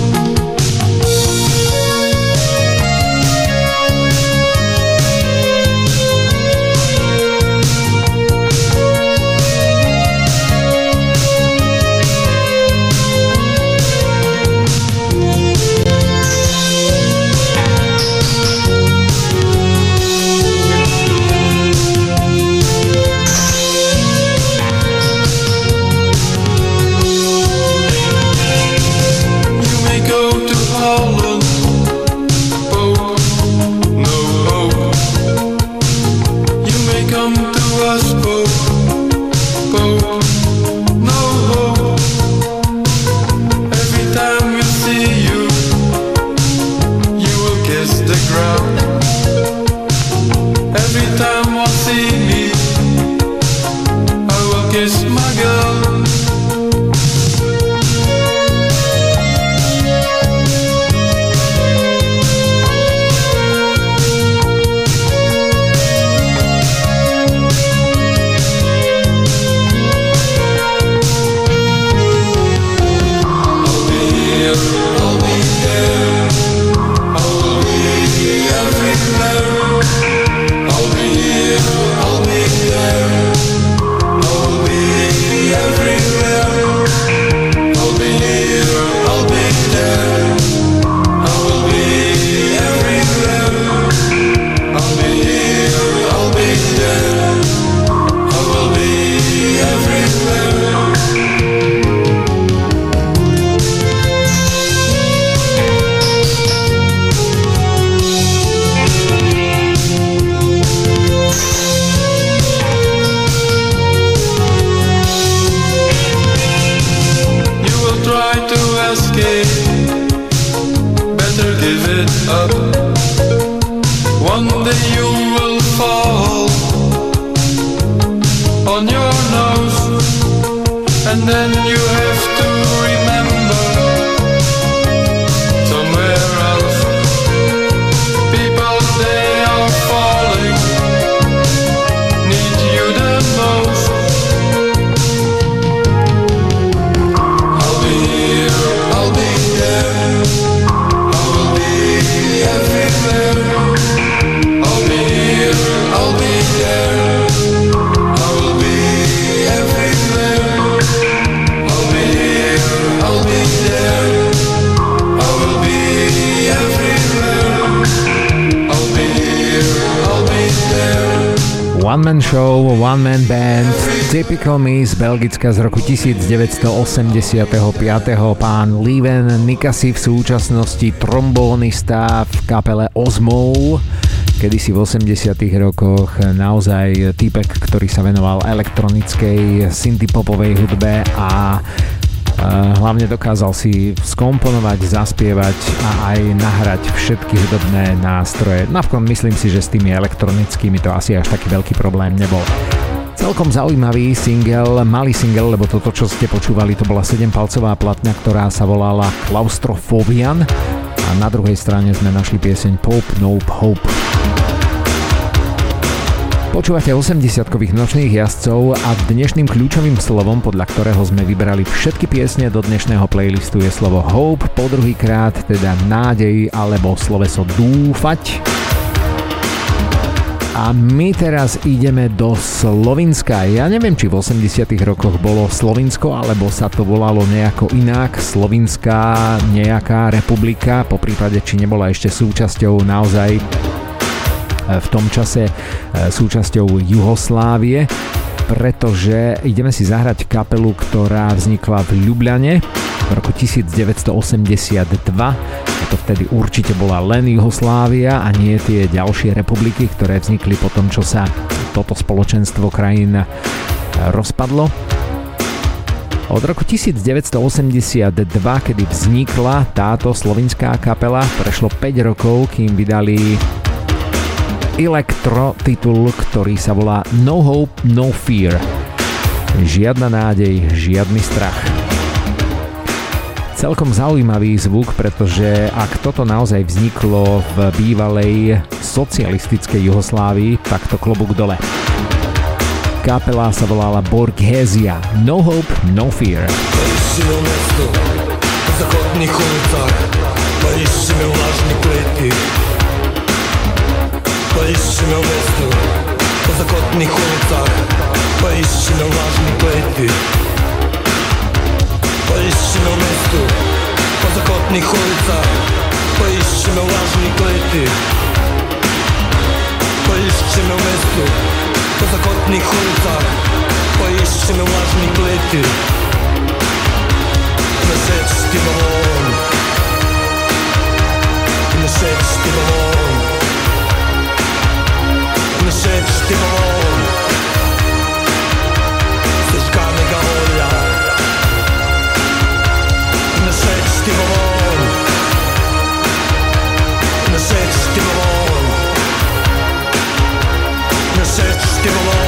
Belgicka z roku 1985. Pán Liven Nikasi v súčasnosti trombónista v kapele Ozmou kedysi v 80 rokoch naozaj typek, ktorý sa venoval elektronickej synthpopovej hudbe a hlavne dokázal si skomponovať, zaspievať a aj nahrať všetky hudobné nástroje. Navkon myslím si, že s tými elektronickými to asi až taký veľký problém nebol. Celkom zaujímavý single, malý single, lebo toto, čo ste počúvali, to bola 7-palcová platňa, ktorá sa volala Claustrophobian a na druhej strane sme našli pieseň Pope Nope Hope. Počúvate 80-kových nočných jazdcov a dnešným kľúčovým slovom, podľa ktorého sme vybrali všetky piesne do dnešného playlistu je slovo hope, po druhýkrát teda nádej alebo sloveso dúfať. A my teraz ideme do Slovinska. Ja neviem, či v 80 rokoch bolo Slovinsko, alebo sa to volalo nejako inak. Slovinská nejaká republika, po prípade, či nebola ešte súčasťou naozaj v tom čase e, súčasťou Juhoslávie, pretože ideme si zahrať kapelu, ktorá vznikla v Ljubljane v roku 1982. To vtedy určite bola len Juhoslávia a nie tie ďalšie republiky, ktoré vznikli po tom, čo sa toto spoločenstvo krajín e, rozpadlo. Od roku 1982, kedy vznikla táto slovinská kapela, prešlo 5 rokov, kým vydali elektro titul, ktorý sa volá No Hope, No Fear. Žiadna nádej, žiadny strach. Celkom zaujímavý zvuk, pretože ak toto naozaj vzniklo v bývalej socialistickej Juhoslávii, tak to klobúk dole. Kapela sa volala Borghezia. No Hope, No Fear. Zakotných ulicách, поищем влажные плиты Поищем месту по закотных улицах Поищем влажные плиты Поищемо мисту по захопних улицах, поищемо влажні плити, поищемо мисту по захопних улицах, поищемо влажні плити. Нашечки балон, нашечки балон, нашечки балон. give along.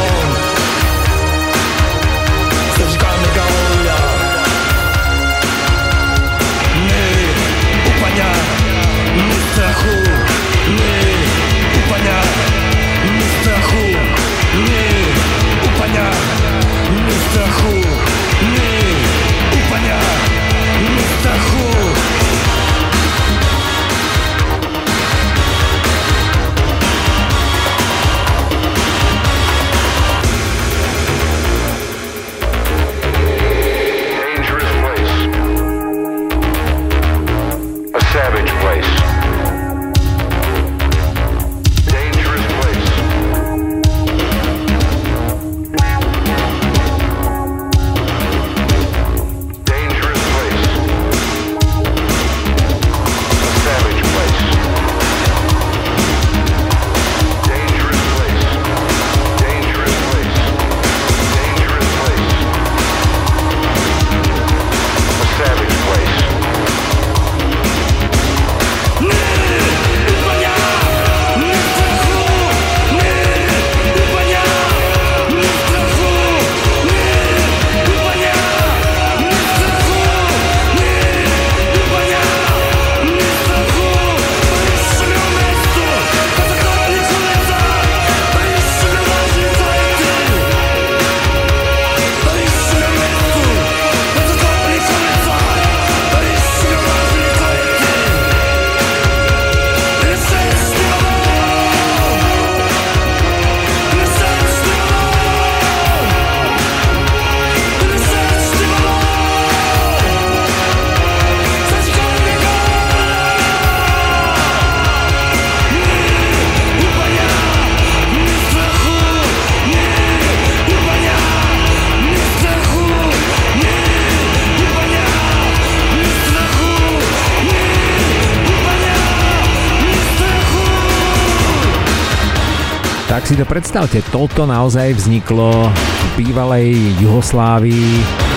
Predstavte, toto naozaj vzniklo v bývalej Juhoslávii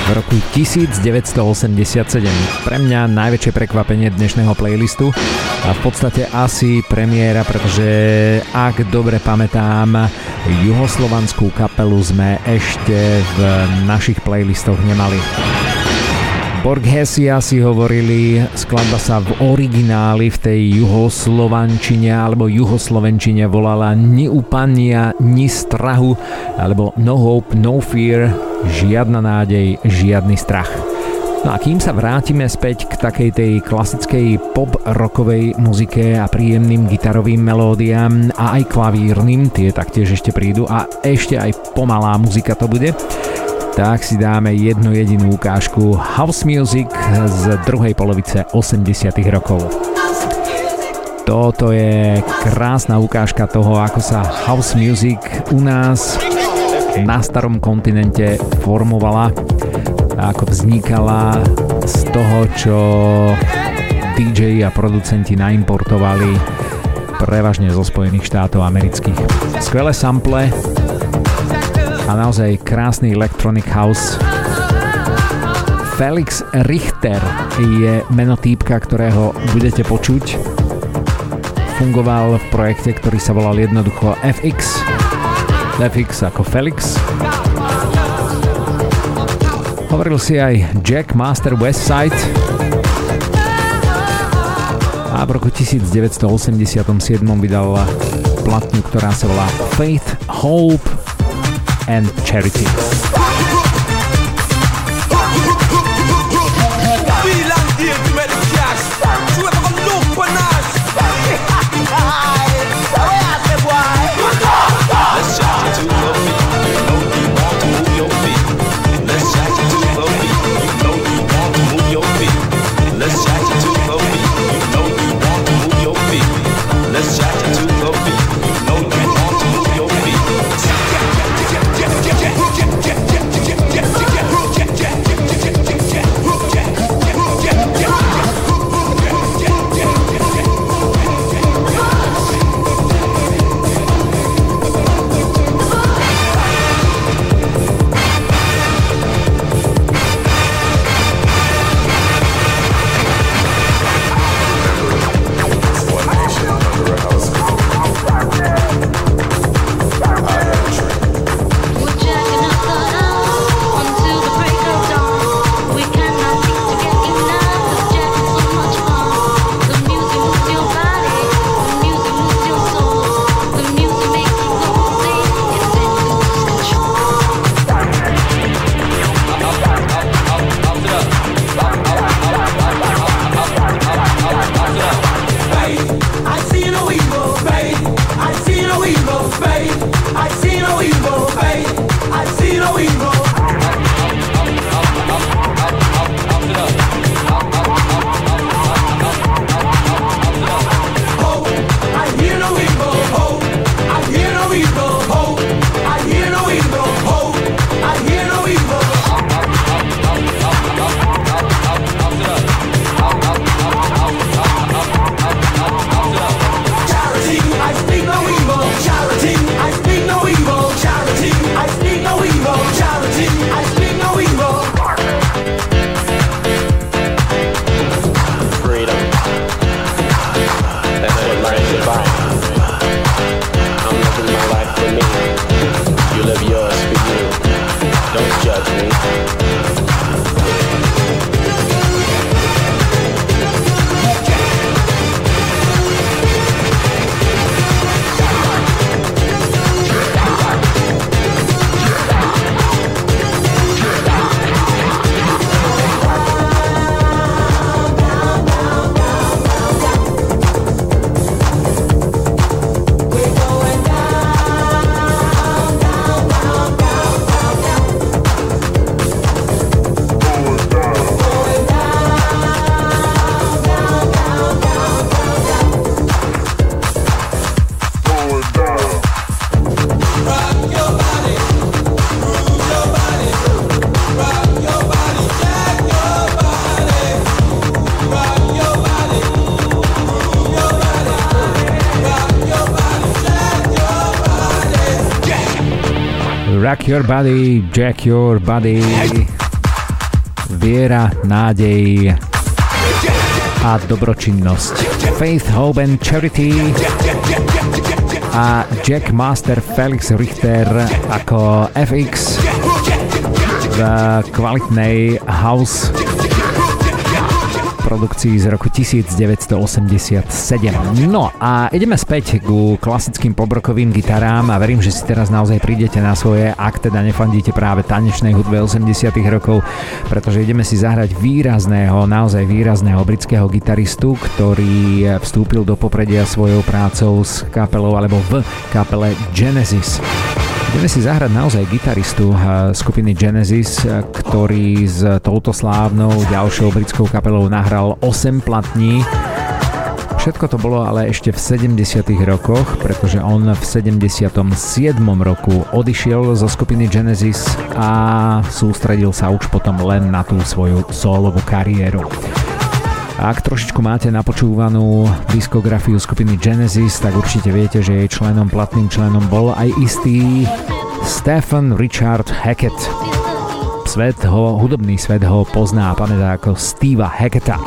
v roku 1987. Pre mňa najväčšie prekvapenie dnešného playlistu a v podstate asi premiéra, pretože ak dobre pamätám, juhoslovanskú kapelu sme ešte v našich playlistoch nemali. Borghesia si hovorili, skladba sa v origináli v tej juhoslovančine alebo juhoslovenčine volala Ni upania, ni strahu alebo No hope, no fear, žiadna nádej, žiadny strach. No a kým sa vrátime späť k takej tej klasickej pop-rockovej muzike a príjemným gitarovým melódiám a aj klavírnym, tie taktiež ešte prídu a ešte aj pomalá muzika to bude, tak si dáme jednu jedinú ukážku House Music z druhej polovice 80 rokov. Toto je krásna ukážka toho, ako sa house music u nás na starom kontinente formovala ako vznikala z toho, čo DJ a producenti naimportovali prevažne zo Spojených štátov amerických. Skvelé sample, a naozaj krásny electronic house. Felix Richter je meno týpka, ktorého budete počuť. Fungoval v projekte, ktorý sa volal jednoducho FX. FX ako Felix. Hovoril si aj Jack Master Westside. A v roku 1987 vydal platňu, ktorá sa volá Faith, Hope and charity. Your Body, Jack Your Body. Viera, nádej a dobročinnosť. Faith, Hope and Charity a Jack Master Felix Richter ako FX v kvalitnej house produkcii z roku 1987. No a ideme späť ku klasickým pobrokovým gitarám a verím, že si teraz naozaj prídete na svoje, ak teda nefandíte práve tanečnej hudbe 80 rokov, pretože ideme si zahrať výrazného, naozaj výrazného britského gitaristu, ktorý vstúpil do popredia svojou prácou s kapelou alebo v kapele Genesis. Ideme si zahrať naozaj gitaristu eh, skupiny Genesis, eh, ktorý s touto slávnou ďalšou britskou kapelou nahral 8 platní. Všetko to bolo ale ešte v 70. rokoch, pretože on v 77. roku odišiel zo skupiny Genesis a sústredil sa už potom len na tú svoju solovú kariéru. Ak trošičku máte napočúvanú diskografiu skupiny Genesis, tak určite viete, že jej členom, platným členom bol aj istý Stephen Richard Hackett. Svet ho, hudobný svet ho pozná a pamätá ako Steva Hacketta.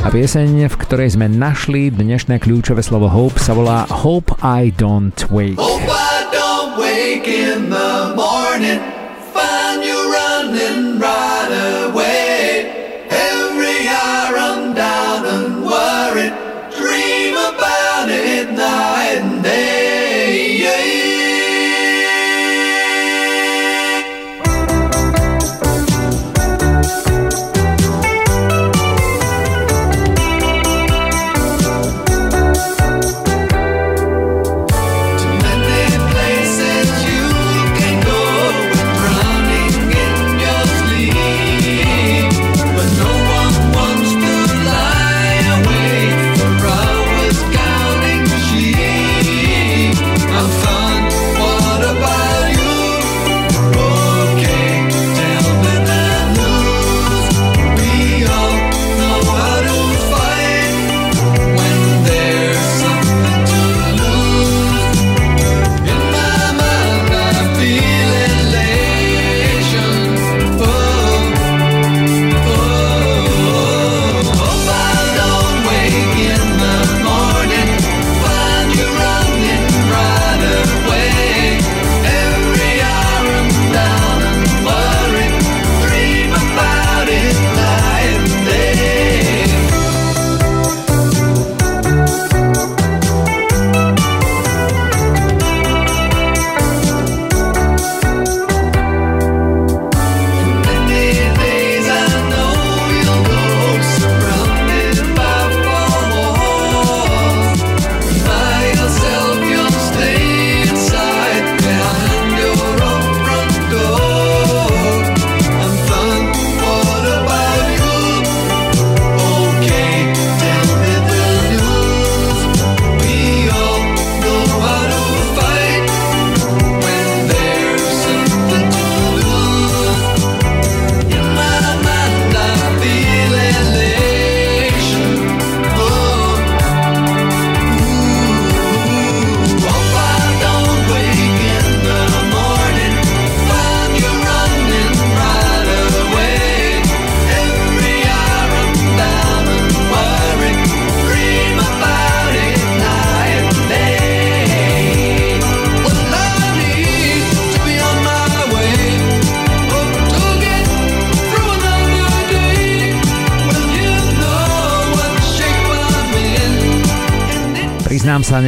A pieseň, v ktorej sme našli dnešné kľúčové slovo Hope, sa volá Hope I Don't Wake. Hope I don't wake in the morning,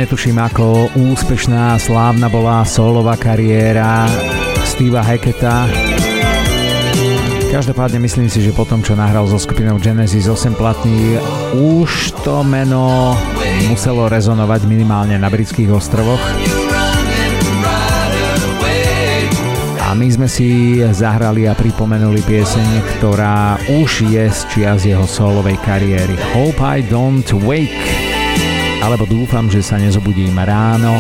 netuším, ako úspešná, slávna bola solová kariéra Steva Hacketa. Každopádne myslím si, že potom, čo nahral so skupinou Genesis 8 platní, už to meno muselo rezonovať minimálne na britských ostrovoch. A my sme si zahrali a pripomenuli pieseň, ktorá už je z čias jeho solovej kariéry. Hope I Don't Wake alebo dúfam, že sa nezobudím ráno.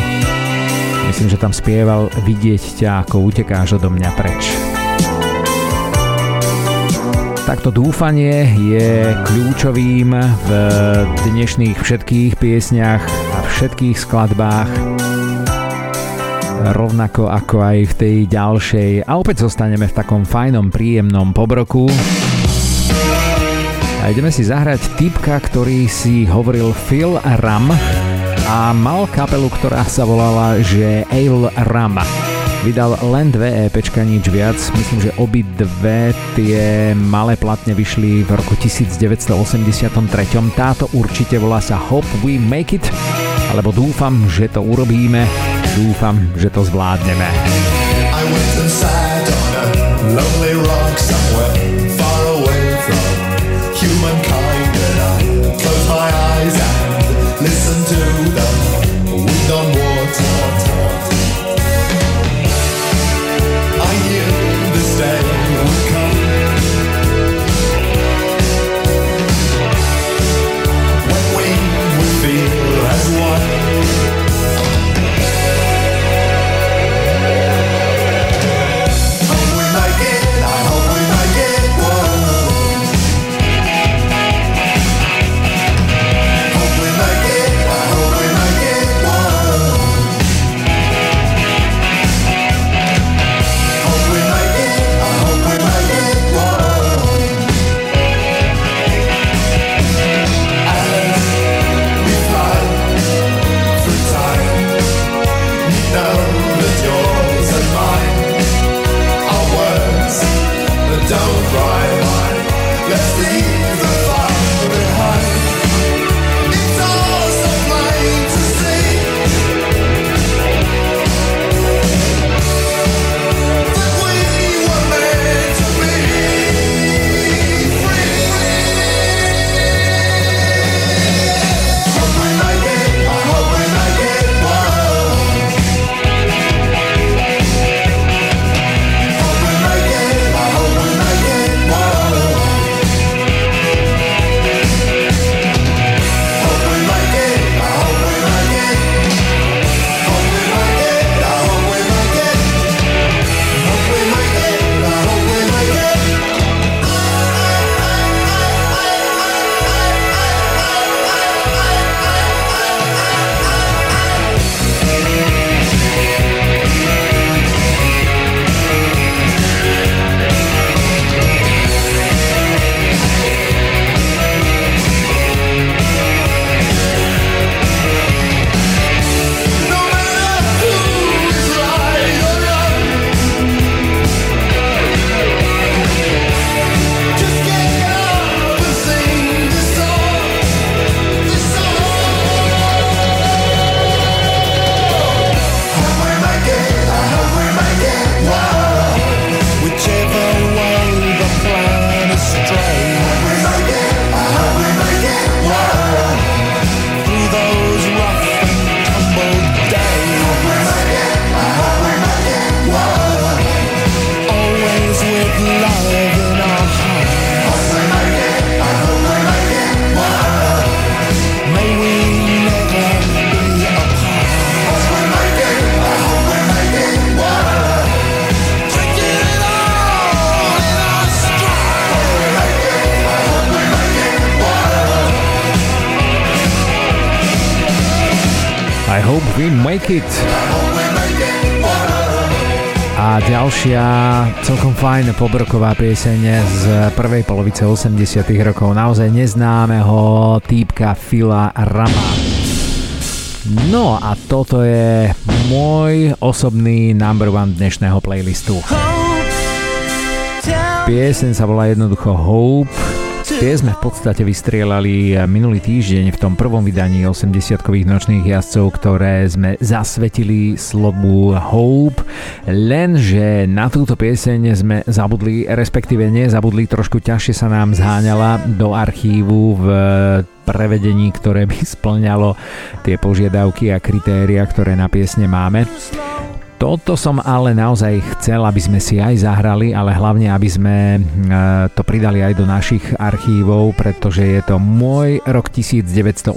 Myslím, že tam spieval Vidieť ťa, ako utekáš odo mňa preč. Takto dúfanie je kľúčovým v dnešných všetkých piesniach a všetkých skladbách. rovnako ako aj v tej ďalšej a opäť zostaneme v takom fajnom, príjemnom pobroku. A ideme si zahrať typka, ktorý si hovoril Phil Ram a mal kapelu, ktorá sa volala, že Ale Ram. Vydal len dve EPčka, nič viac. Myslím, že obi dve tie malé platne vyšli v roku 1983. Táto určite volá sa Hope We Make It, alebo dúfam, že to urobíme, dúfam, že to zvládneme. I went inside on a lonely rock somewhere do. Fajn pobroková pieseň z prvej polovice 80 rokov naozaj neznámeho týpka Fila Rama. No a toto je môj osobný number one dnešného playlistu. Pieseň sa volá jednoducho Hope Tie sme v podstate vystrielali minulý týždeň v tom prvom vydaní 80-kových nočných jazdcov, ktoré sme zasvetili slobu Hope, lenže na túto pieseň sme zabudli, respektíve nezabudli, trošku ťažšie sa nám zháňala do archívu v prevedení, ktoré by splňalo tie požiadavky a kritéria, ktoré na piesne máme. Toto som ale naozaj chcel, aby sme si aj zahrali, ale hlavne, aby sme e, to pridali aj do našich archívov, pretože je to môj rok 1989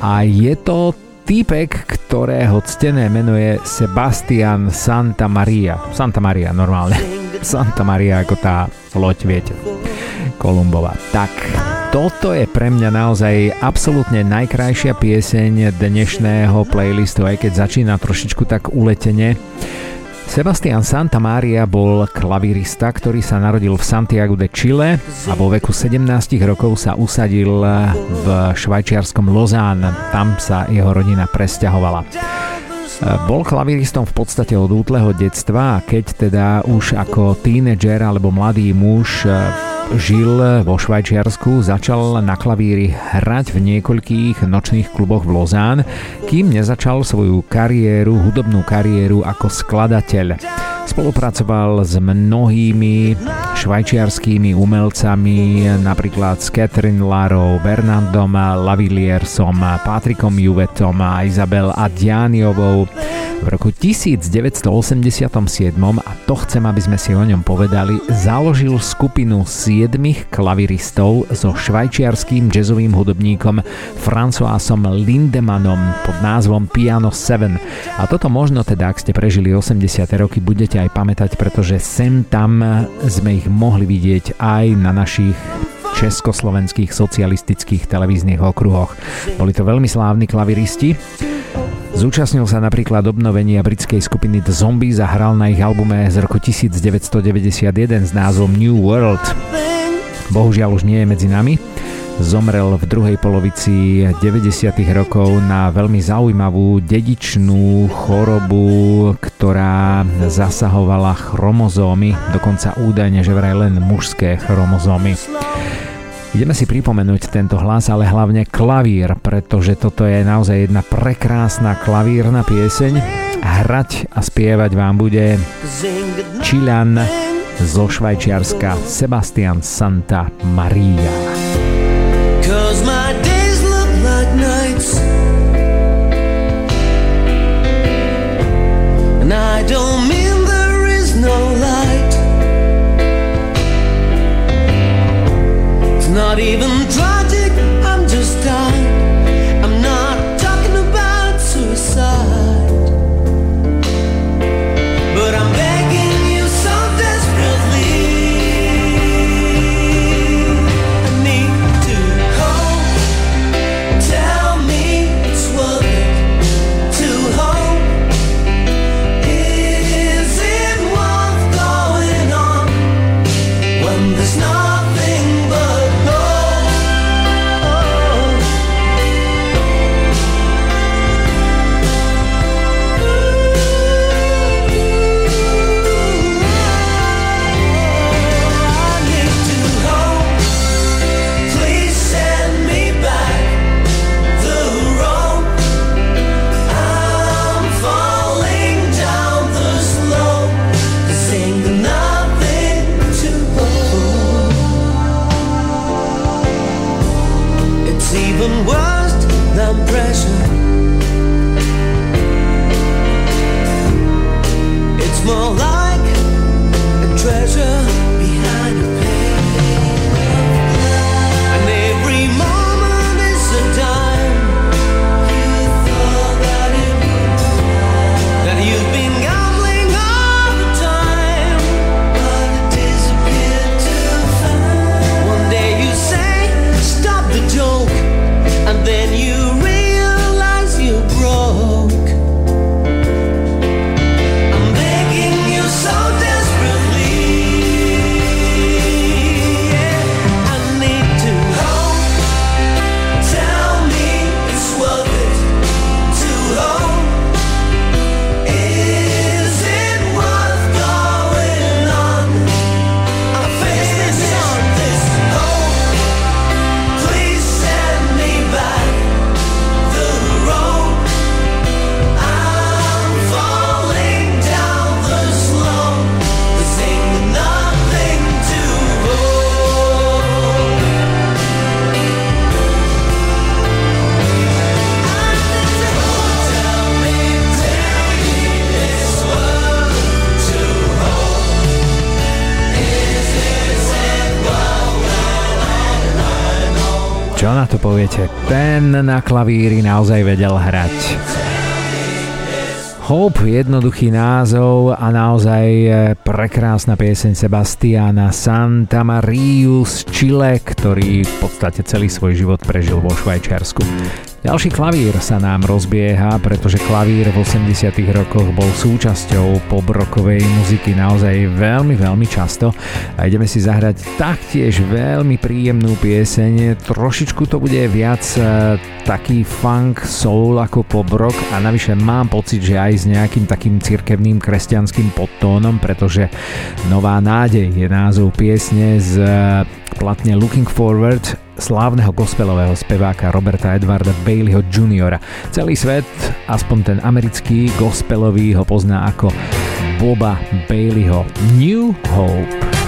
a je to týpek, ktorého ctené meno je Sebastian Santa Maria. Santa Maria normálne. Santa Maria ako tá loď, viete. Kolumbova. Tak, toto je pre mňa naozaj absolútne najkrajšia pieseň dnešného playlistu, aj keď začína trošičku tak uletene. Sebastian Santa Maria bol klavírista, ktorý sa narodil v Santiago de Chile a vo veku 17 rokov sa usadil v švajčiarskom Lozán. Tam sa jeho rodina presťahovala. Bol klavíristom v podstate od útleho detstva a keď teda už ako tínedžer alebo mladý muž žil vo Švajčiarsku, začal na klavíri hrať v niekoľkých nočných kluboch v Lozán, kým nezačal svoju kariéru, hudobnú kariéru ako skladateľ. Spolupracoval s mnohými švajčiarskými umelcami, napríklad s Catherine Larou, Bernardom Laviliersom, Patrikom Juvetom a Izabel Adjaniovou v roku 1987, a to chcem, aby sme si o ňom povedali, založil skupinu siedmých klaviristov so švajčiarským jazzovým hudobníkom Françoisom Lindemanom pod názvom Piano 7. A toto možno teda, ak ste prežili 80. roky, budete aj pamätať, pretože sem tam sme ich mohli vidieť aj na našich československých socialistických televíznych okruhoch. Boli to veľmi slávni klaviristi. Zúčastnil sa napríklad obnovenia britskej skupiny The Zombies a hral na ich albume z roku 1991 s názvom New World. Bohužiaľ už nie je medzi nami. Zomrel v druhej polovici 90. rokov na veľmi zaujímavú dedičnú chorobu, ktorá zasahovala chromozómy, dokonca údajne, že vraj len mužské chromozómy. Ideme si pripomenúť tento hlas, ale hlavne klavír, pretože toto je naozaj jedna prekrásna klavírna pieseň. Hrať a spievať vám bude Čilan zo Švajčiarska Sebastian Santa Maria. even try. Poviete? Ten na klavíri naozaj vedel hrať. Hope, jednoduchý názov a naozaj e, prekrásna pieseň Sebastiana Santa Mariu z Chile, ktorý v podstate celý svoj život prežil vo Švajčiarsku. Ďalší klavír sa nám rozbieha, pretože klavír v 80 rokoch bol súčasťou pobrokovej muziky naozaj veľmi, veľmi často. A ideme si zahrať taktiež veľmi príjemnú pieseň. Trošičku to bude viac e, taký funk, soul ako pobrok. A navyše mám pocit, že aj s nejakým takým cirkevným kresťanským podtónom, pretože Nová nádej je názov piesne z platne Looking Forward slávneho gospelového speváka Roberta Edwarda Baileyho Jr. Celý svet, aspoň ten americký gospelový, ho pozná ako Boba Baileyho New Hope.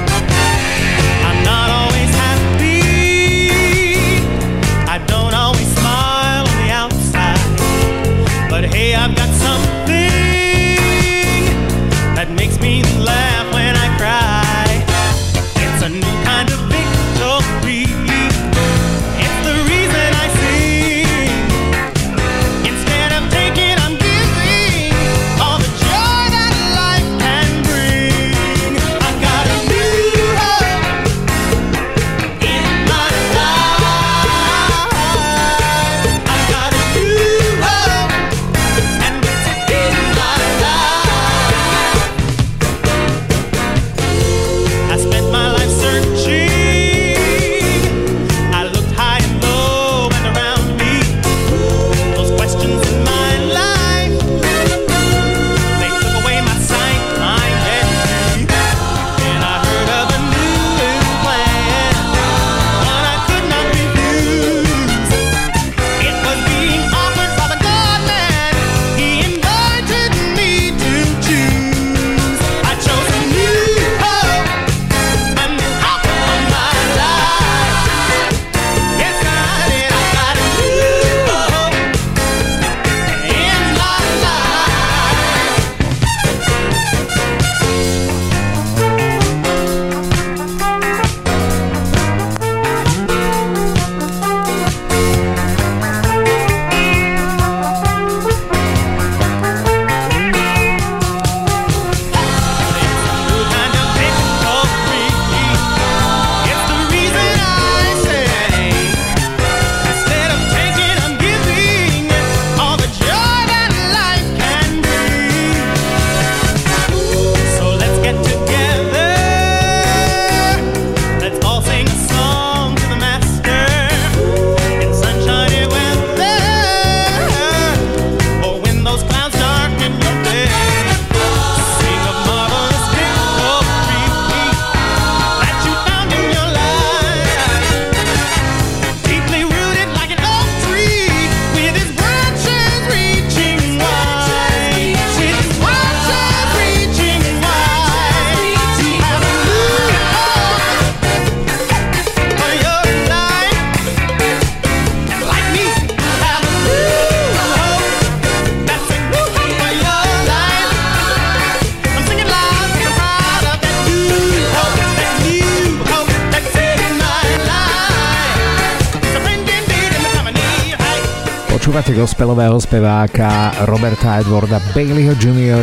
Gospelového speváka Roberta Edwarda Baileyho Jr.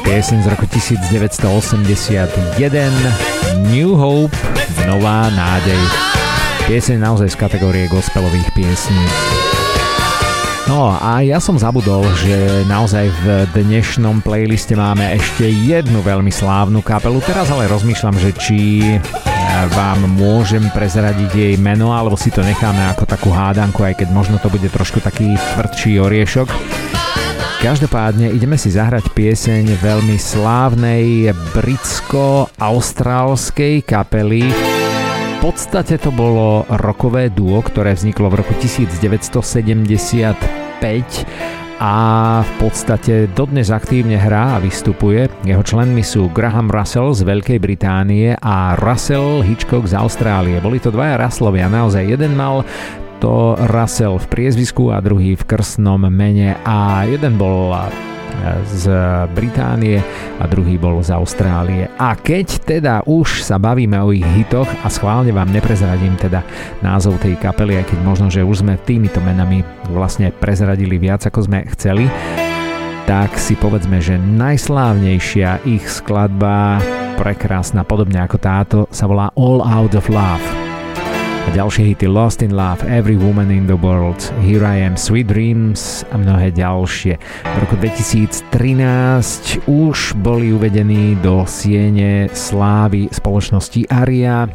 Pieseň z roku 1981 New Hope Nová nádej. Pieseň naozaj z kategórie gospelových piesní. No a ja som zabudol, že naozaj v dnešnom playliste máme ešte jednu veľmi slávnu kapelu. Teraz ale rozmýšľam, že či vám môžem prezradiť jej meno, alebo si to necháme ako takú hádanku, aj keď možno to bude trošku taký tvrdší oriešok. Každopádne ideme si zahrať pieseň veľmi slávnej britsko-austrálskej kapely. V podstate to bolo rokové duo, ktoré vzniklo v roku 1975 a v podstate dodnes aktívne hrá a vystupuje. Jeho členmi sú Graham Russell z Veľkej Británie a Russell Hitchcock z Austrálie. Boli to dvaja Russellovia, naozaj jeden mal to Russell v priezvisku a druhý v krstnom mene a jeden bol z Británie a druhý bol z Austrálie. A keď teda už sa bavíme o ich hitoch a schválne vám neprezradím teda názov tej kapely, aj keď možno, že už sme týmito menami vlastne prezradili viac ako sme chceli, tak si povedzme, že najslávnejšia ich skladba, prekrásna, podobne ako táto, sa volá All Out of Love a ďalšie hity Lost in Love, Every Woman in the World, Here I Am, Sweet Dreams a mnohé ďalšie. V roku 2013 už boli uvedení do siene slávy spoločnosti Aria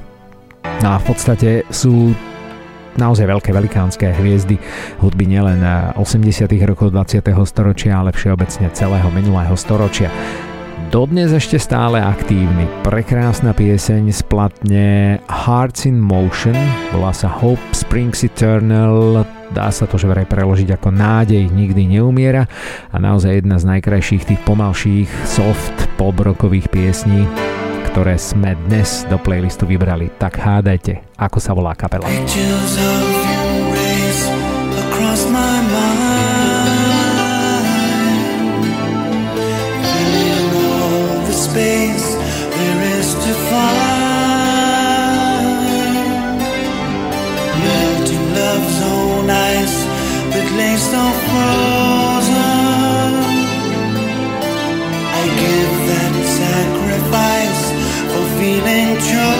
no a v podstate sú naozaj veľké velikánske hviezdy hudby nielen 80. rokov 20. storočia, ale všeobecne celého minulého storočia dodnes ešte stále aktívny. Prekrásna pieseň splatne Hearts in Motion, volá sa Hope Springs Eternal, dá sa to že vraj preložiť ako nádej nikdy neumiera a naozaj jedna z najkrajších tých pomalších soft pop rockových piesní, ktoré sme dnes do playlistu vybrali. Tak hádajte, ako sa volá kapela. across feeling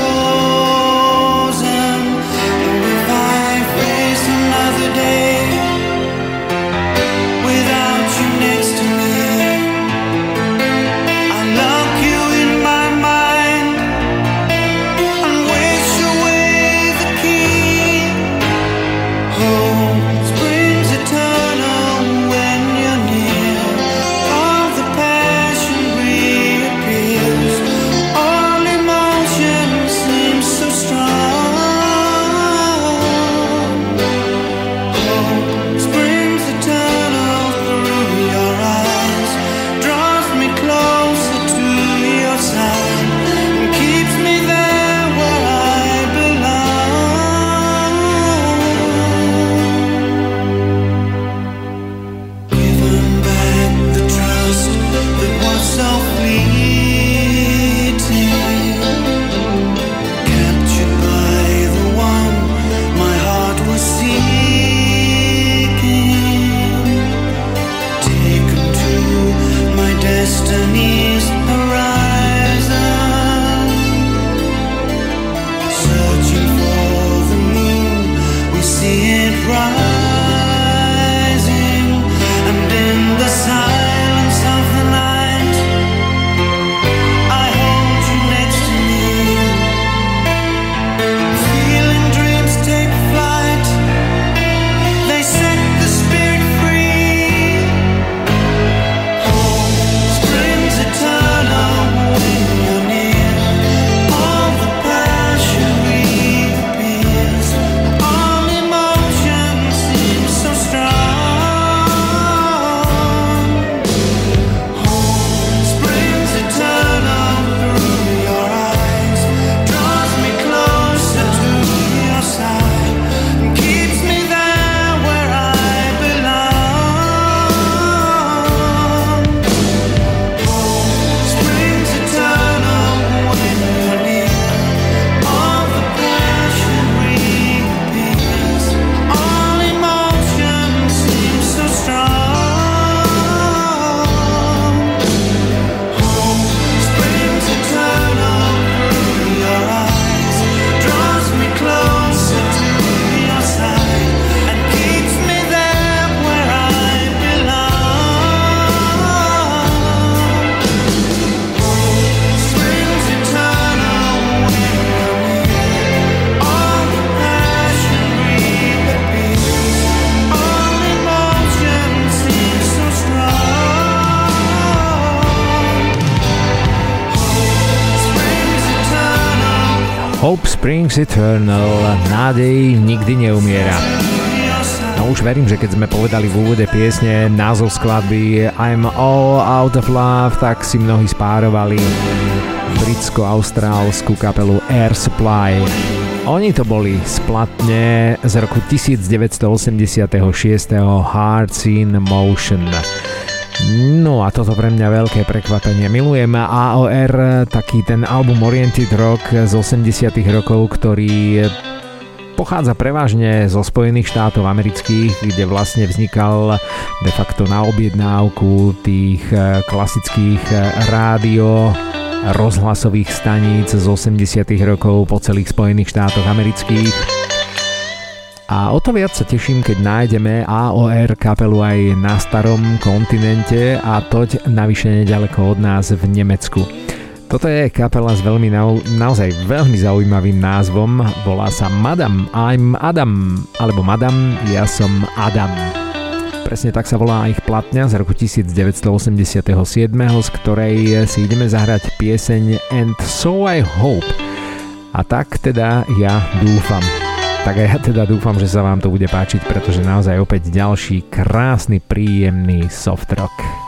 Eternal, nádej nikdy neumiera. No už verím, že keď sme povedali v úvode piesne názov skladby I'm All Out of Love, tak si mnohí spárovali britsko-austrálskú kapelu Air Supply. Oni to boli splatne z roku 1986. Hearts in Motion. No a toto pre mňa veľké prekvapenie. Milujem AOR, taký ten album Oriented Rock z 80 rokov, ktorý pochádza prevažne zo Spojených štátov amerických, kde vlastne vznikal de facto na objednávku tých eh, klasických eh, rádio rozhlasových staníc z 80 rokov po celých Spojených štátoch amerických. A o to viac sa teším, keď nájdeme AOR kapelu aj na starom kontinente a toť navyše nedaleko od nás v Nemecku. Toto je kapela s veľmi na, naozaj veľmi zaujímavým názvom. Volá sa Madam I'm Adam, alebo Madam, ja som Adam. Presne tak sa volá ich platňa z roku 1987, z ktorej si ideme zahrať pieseň And So I Hope. A tak teda ja dúfam. Tak aj ja teda dúfam, že sa vám to bude páčiť, pretože naozaj opäť ďalší krásny, príjemný soft rock.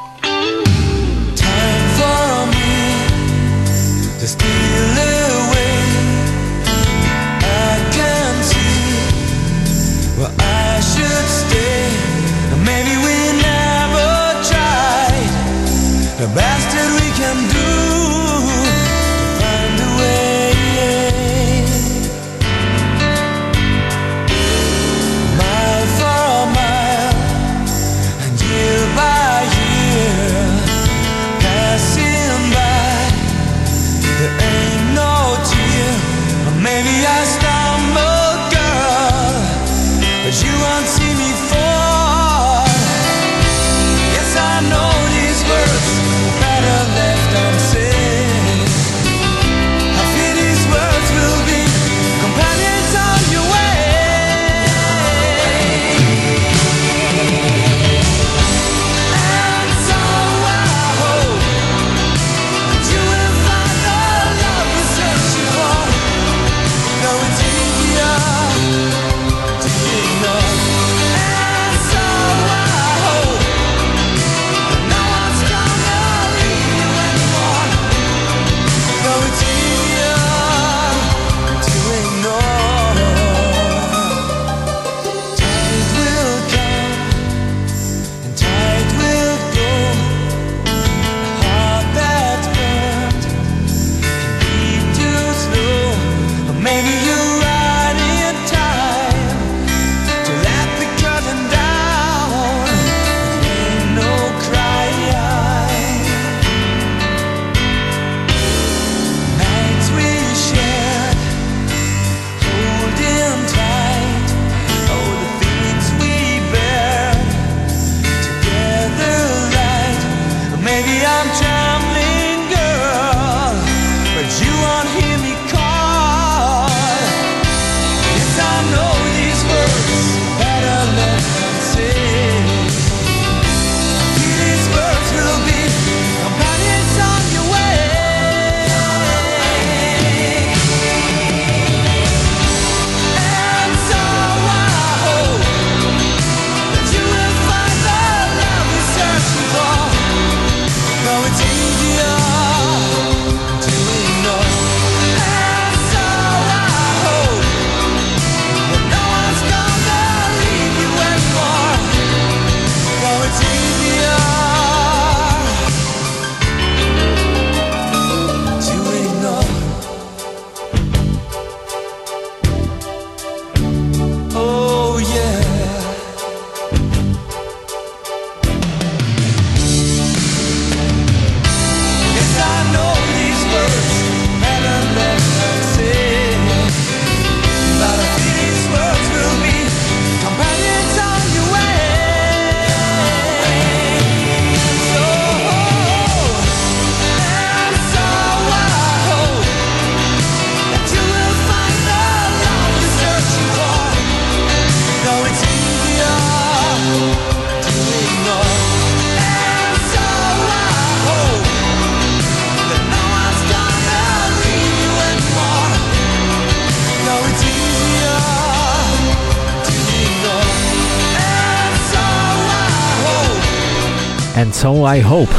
So I Hope.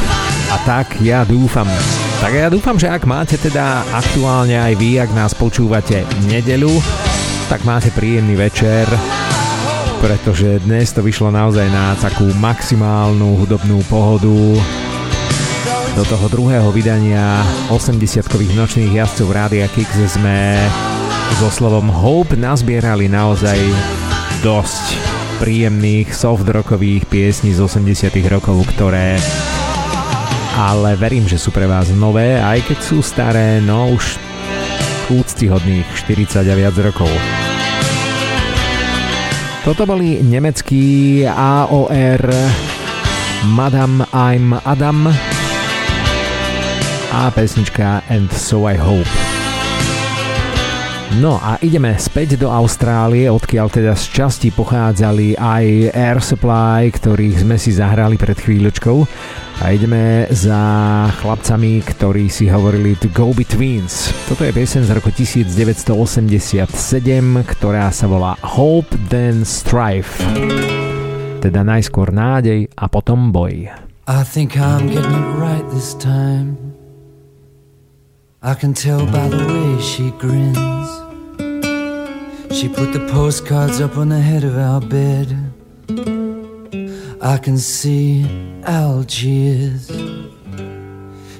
A tak ja dúfam. Tak ja dúfam, že ak máte teda aktuálne aj vy, ak nás počúvate nedelu, tak máte príjemný večer, pretože dnes to vyšlo naozaj na takú maximálnu hudobnú pohodu. Do toho druhého vydania 80-kových nočných jazdcov Rádia Kix sme so slovom Hope nazbierali naozaj dosť príjemných soft rockových piesní z 80 rokov, ktoré ale verím, že sú pre vás nové, aj keď sú staré, no už úctyhodných 40 a viac rokov. Toto boli nemecký AOR Madame I'm Adam a pesnička And So I Hope. No a ideme späť do Austrálie, odkiaľ teda z časti pochádzali aj Air Supply, ktorých sme si zahrali pred chvíľočkou. A ideme za chlapcami, ktorí si hovorili To Go Betweens. Toto je piesen z roku 1987, ktorá sa volá Hope Then Strife. Teda najskôr nádej a potom boj. I think I'm getting it right this time I can tell by the way she grins She put the postcards up on the head of our bed. I can see Algiers.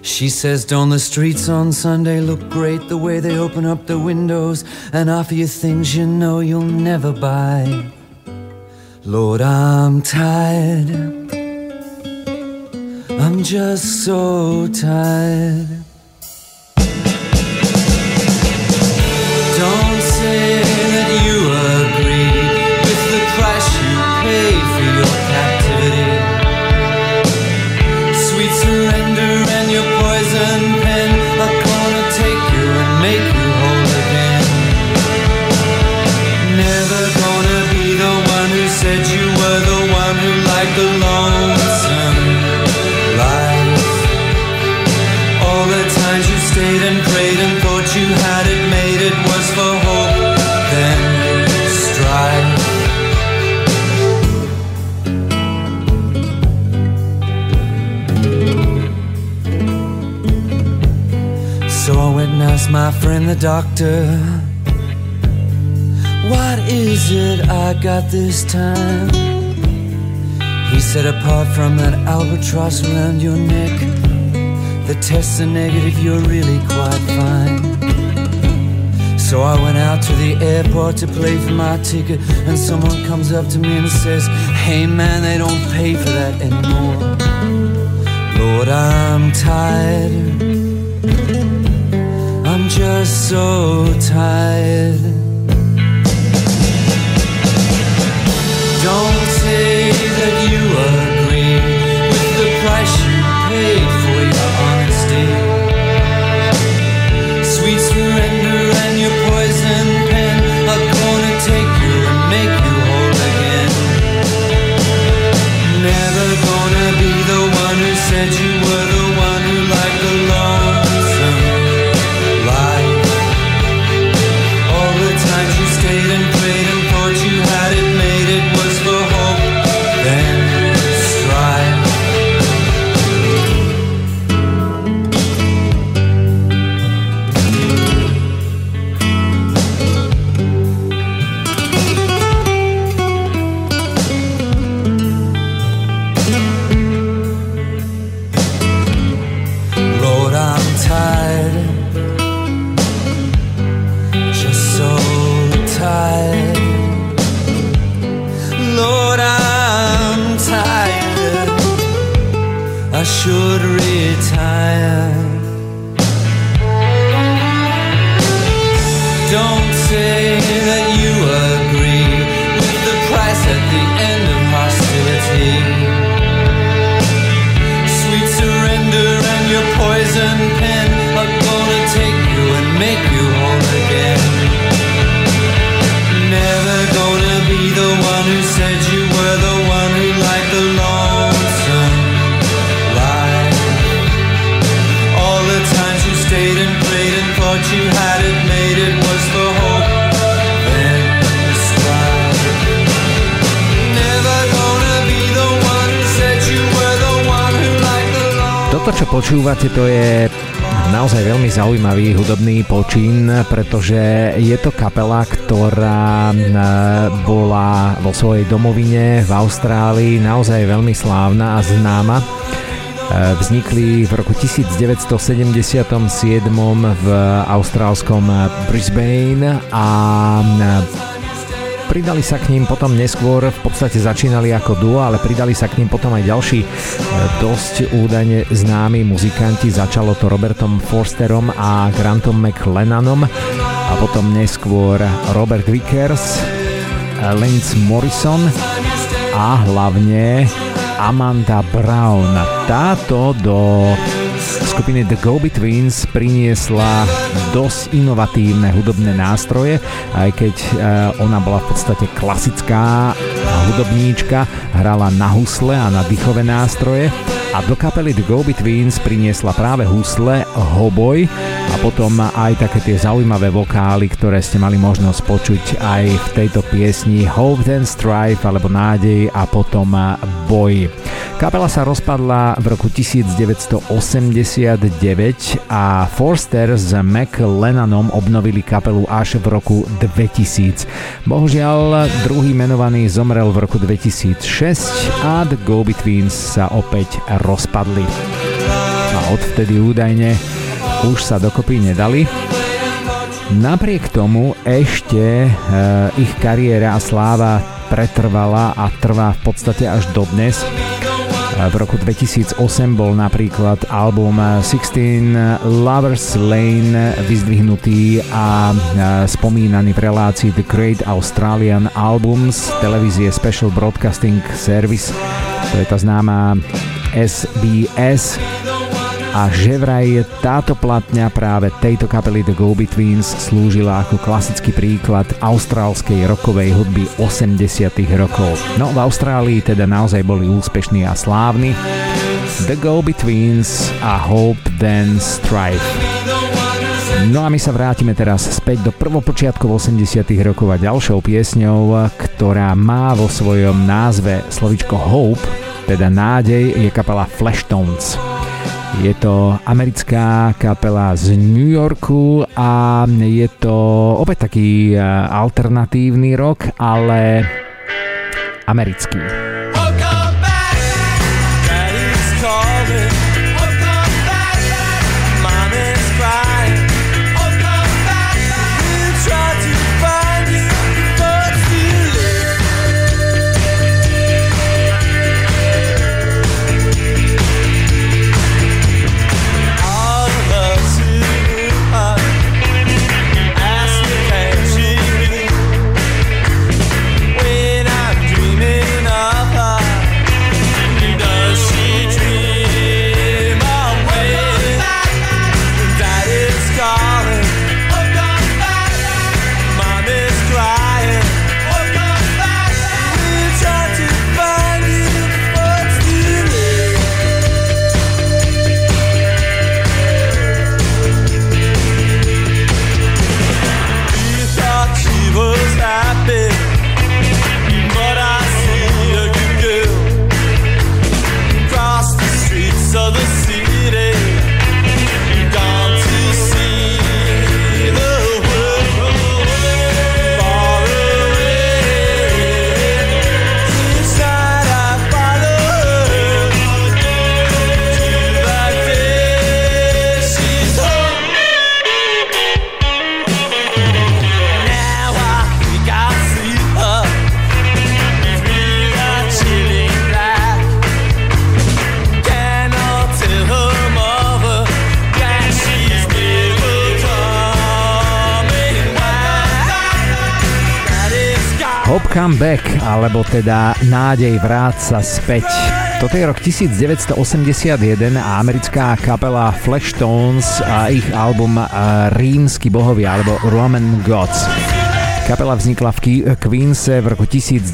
She says, Don't the streets on Sunday look great the way they open up the windows and offer you things you know you'll never buy? Lord, I'm tired. I'm just so tired. you agree with the price you paid for your captivity. Sweet surrender and your poison pen gonna take you and make you whole again. Never gonna be the one who said you were the one who liked the. Friend the doctor. What is it I got this time? He said, apart from that albatross around your neck, the tests are negative, you're really quite fine. So I went out to the airport to pay for my ticket, and someone comes up to me and says, Hey man, they don't pay for that anymore. Lord, I'm tired so tired. Don't say that you agree with the price you paid for your honesty. Sweet surrender and your poison pen are gonna take you and make you whole again. Never gonna be the one who said you were pretože je to kapela, ktorá bola vo svojej domovine v Austrálii naozaj veľmi slávna a známa. vznikli v roku 1977 v austrálskom Brisbane a pridali sa k ním potom neskôr, v podstate začínali ako duo, ale pridali sa k ním potom aj ďalší dosť údajne známi muzikanti. Začalo to Robertom Forsterom a Grantom McLennanom a potom neskôr Robert Vickers, Lance Morrison a hlavne Amanda Brown. Táto do skupiny The Go Betweens priniesla dosť inovatívne hudobné nástroje, aj keď eh, ona bola v podstate klasická hudobníčka, hrala na husle a na dýchové nástroje a do kapely The Go Betweens priniesla práve husle, hoboj a potom aj také tie zaujímavé vokály, ktoré ste mali možnosť počuť aj v tejto piesni Hope and Strife alebo Nádej a potom Boj. Kapela sa rozpadla v roku 1989 a Forster s McLennanom obnovili kapelu až v roku 2000. Bohužiaľ, druhý menovaný zomrel v roku 2006 a The Go Betweens sa opäť rozpadli. A odvtedy údajne už sa dokopy nedali. Napriek tomu ešte e, ich kariéra a sláva pretrvala a trvá v podstate až dodnes. V roku 2008 bol napríklad album 16 Lovers Lane vyzdvihnutý a spomínaný v relácii The Great Australian Albums televízie Special Broadcasting Service. To je tá známa SBS a že vraj táto platňa práve tejto kapely The Go-Betweens slúžila ako klasický príklad austrálskej rokovej hudby 80 rokov. No v Austrálii teda naozaj boli úspešní a slávni. The Go-Betweens a Hope Then Strife. No a my sa vrátime teraz späť do prvopočiatkov 80 rokov a ďalšou piesňou, ktorá má vo svojom názve slovičko Hope, teda nádej, je kapela Flashtones. Je to americká kapela z New Yorku a je to opäť taký eh, alternatívny rok, ale americký. Come Back, alebo teda Nádej vráť sa späť. Toto je rok 1981 a americká kapela Flashtones a ich album Rímsky bohovia alebo Roman Gods. Kapela vznikla v Queense v roku 1976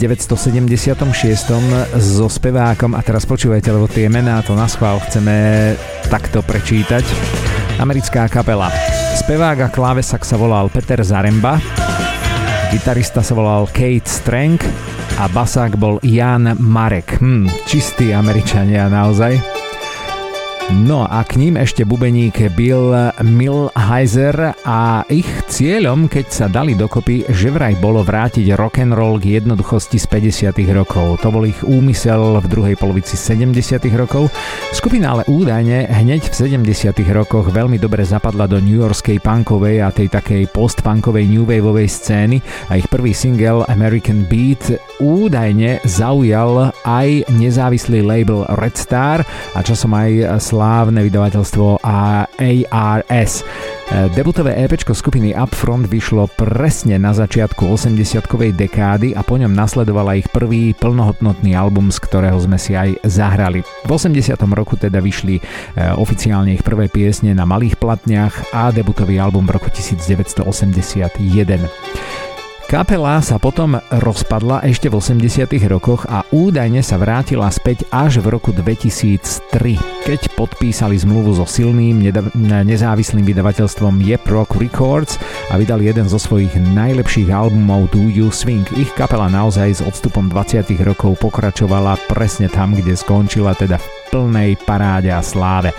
so spevákom, a teraz počúvajte, lebo tie mená to na schvál chceme takto prečítať. Americká kapela. Spevák a klávesak sa volal Peter Zaremba, Gitarista sa volal Kate Strang a basák bol Jan Marek. Hm, čistí Američania naozaj. No a k ním ešte bubeník Bill Milheiser a ich cieľom, keď sa dali dokopy, že vraj bolo vrátiť rock and roll k jednoduchosti z 50. rokov. To bol ich úmysel v druhej polovici 70. rokov. Skupina ale údajne hneď v 70. rokoch veľmi dobre zapadla do New Yorkskej punkovej a tej takej post-punkovej new waveovej scény a ich prvý single American Beat údajne zaujal aj nezávislý label Red Star a časom aj slávne vydavateľstvo ARS. Debutové EP skupiny Upfront vyšlo presne na začiatku 80-kovej dekády a po ňom nasledovala ich prvý plnohodnotný album, z ktorého sme si aj zahrali. V 80. roku teda vyšli e, oficiálne ich prvé piesne na malých platniach a debutový album v roku 1981. Kapela sa potom rozpadla ešte v 80 rokoch a údajne sa vrátila späť až v roku 2003, keď podpísali zmluvu so silným nezávislým vydavateľstvom Yep Rock Records a vydali jeden zo svojich najlepších albumov Do You Swing. Ich kapela naozaj s odstupom 20 rokov pokračovala presne tam, kde skončila, teda v plnej paráde a sláve.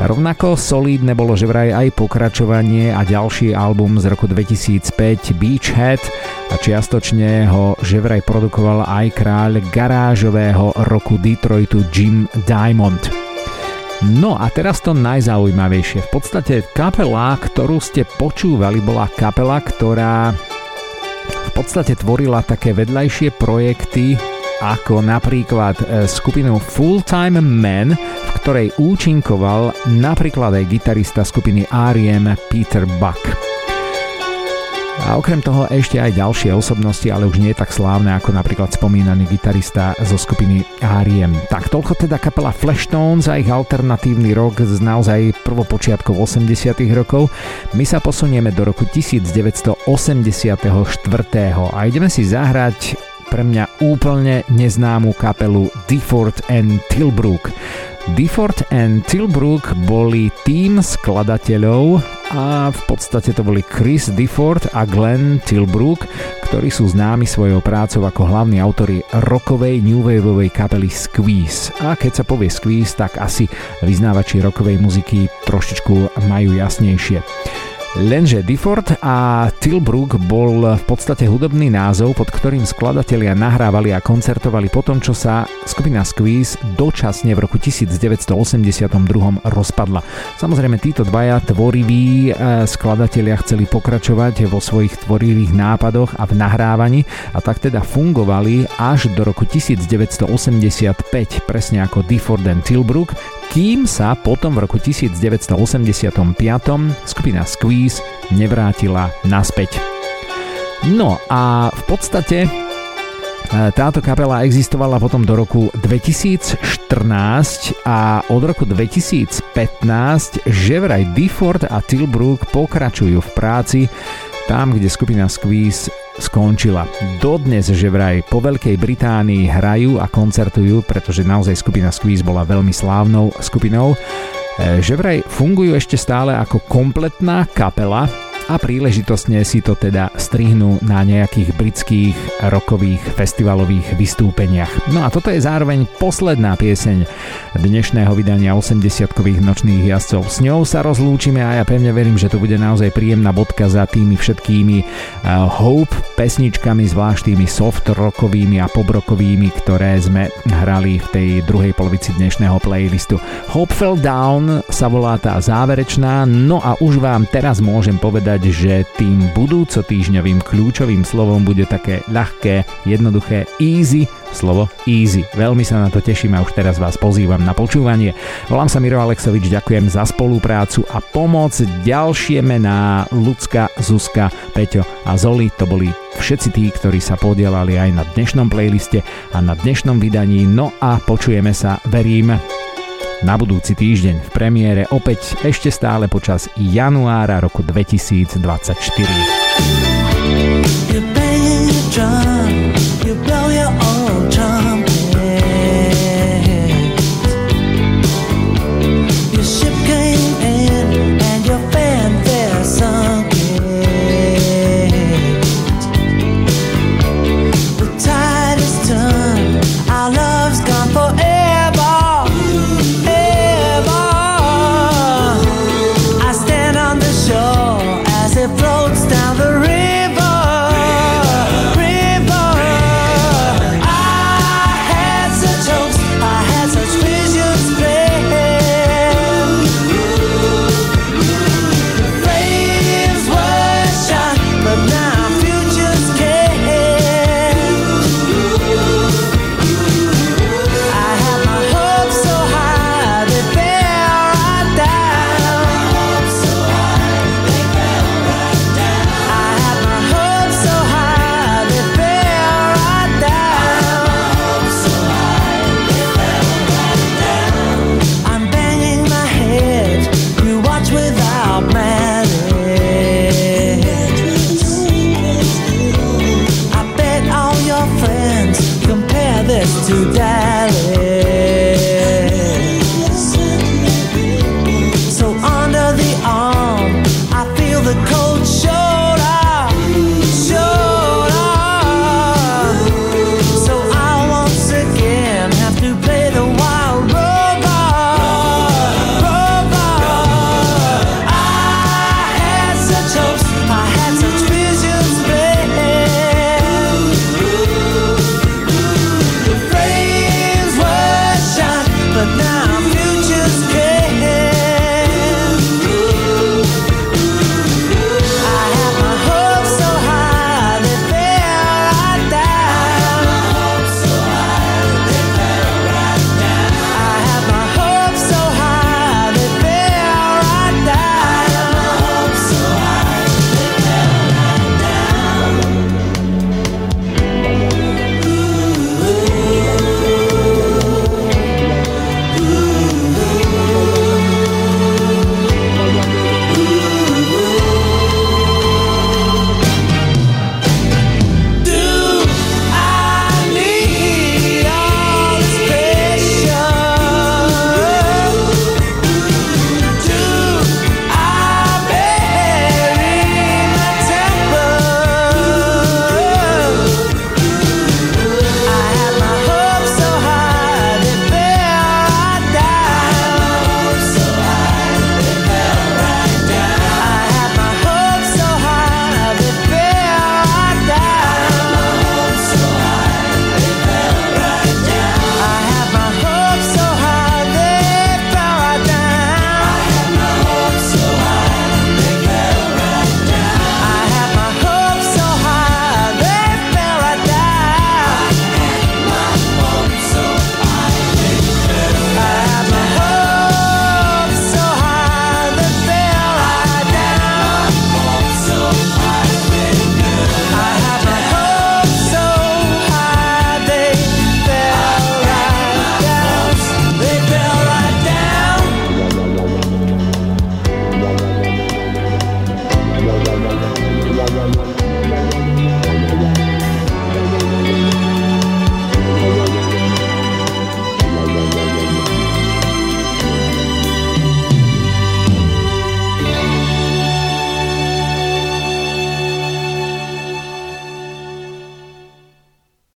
Rovnako solídne bolo že vraj aj pokračovanie a ďalší album z roku 2005 Beachhead a čiastočne ho že vraj produkoval aj kráľ garážového roku Detroitu Jim Diamond. No a teraz to najzaujímavejšie. V podstate kapela, ktorú ste počúvali, bola kapela, ktorá v podstate tvorila také vedľajšie projekty ako napríklad e, skupinu Full Time Man, v ktorej účinkoval napríklad aj gitarista skupiny R.E.M. Peter Buck. A okrem toho ešte aj ďalšie osobnosti, ale už nie tak slávne ako napríklad spomínaný gitarista zo skupiny R.E.M. Tak toľko teda kapela Flashtones a ich alternatívny rok z naozaj prvopočiatkov 80 rokov. My sa posunieme do roku 1984 a ideme si zahrať pre mňa úplne neznámu kapelu Difford and Tilbrook. Difford and Tilbrook boli tým skladateľov a v podstate to boli Chris Difford a Glenn Tilbrook, ktorí sú známi svojou prácou ako hlavní autory rokovej new waveovej kapely Squeeze. A keď sa povie Squeeze, tak asi vyznávači rokovej muziky trošičku majú jasnejšie. Lenže Difford a Tilbrook bol v podstate hudobný názov, pod ktorým skladatelia nahrávali a koncertovali po tom, čo sa skupina Squeeze dočasne v roku 1982 rozpadla. Samozrejme títo dvaja tvoriví e, skladatelia chceli pokračovať vo svojich tvorivých nápadoch a v nahrávaní a tak teda fungovali až do roku 1985, presne ako Difford and Tilbrook, kým sa potom v roku 1985 skupina Squeeze nevrátila naspäť. No a v podstate e, táto kapela existovala potom do roku 2014 a od roku 2015 že vraj Difford a Tilbrook pokračujú v práci tam, kde skupina Squeeze skončila. Dodnes, že vraj po Veľkej Británii hrajú a koncertujú, pretože naozaj skupina Squeeze bola veľmi slávnou skupinou, e, že vraj fungujú ešte stále ako kompletná kapela, a príležitostne si to teda strihnú na nejakých britských rokových festivalových vystúpeniach. No a toto je zároveň posledná pieseň dnešného vydania 80-kových nočných jazdcov. S ňou sa rozlúčime a ja pevne verím, že to bude naozaj príjemná bodka za tými všetkými uh, Hope pesničkami, zvlášť tými soft rockovými a pobrokovými, ktoré sme hrali v tej druhej polovici dnešného playlistu. Hope Fell Down sa volá tá záverečná, no a už vám teraz môžem povedať, povedať, že tým budúco týždňovým kľúčovým slovom bude také ľahké, jednoduché easy, slovo easy. Veľmi sa na to teším a už teraz vás pozývam na počúvanie. Volám sa Miro Alexovič, ďakujem za spoluprácu a pomoc. Ďalšie mená Lucka, Zuzka, Peťo a Zoli to boli všetci tí, ktorí sa podielali aj na dnešnom playliste a na dnešnom vydaní. No a počujeme sa, verím, na budúci týždeň v premiére opäť ešte stále počas januára roku 2024.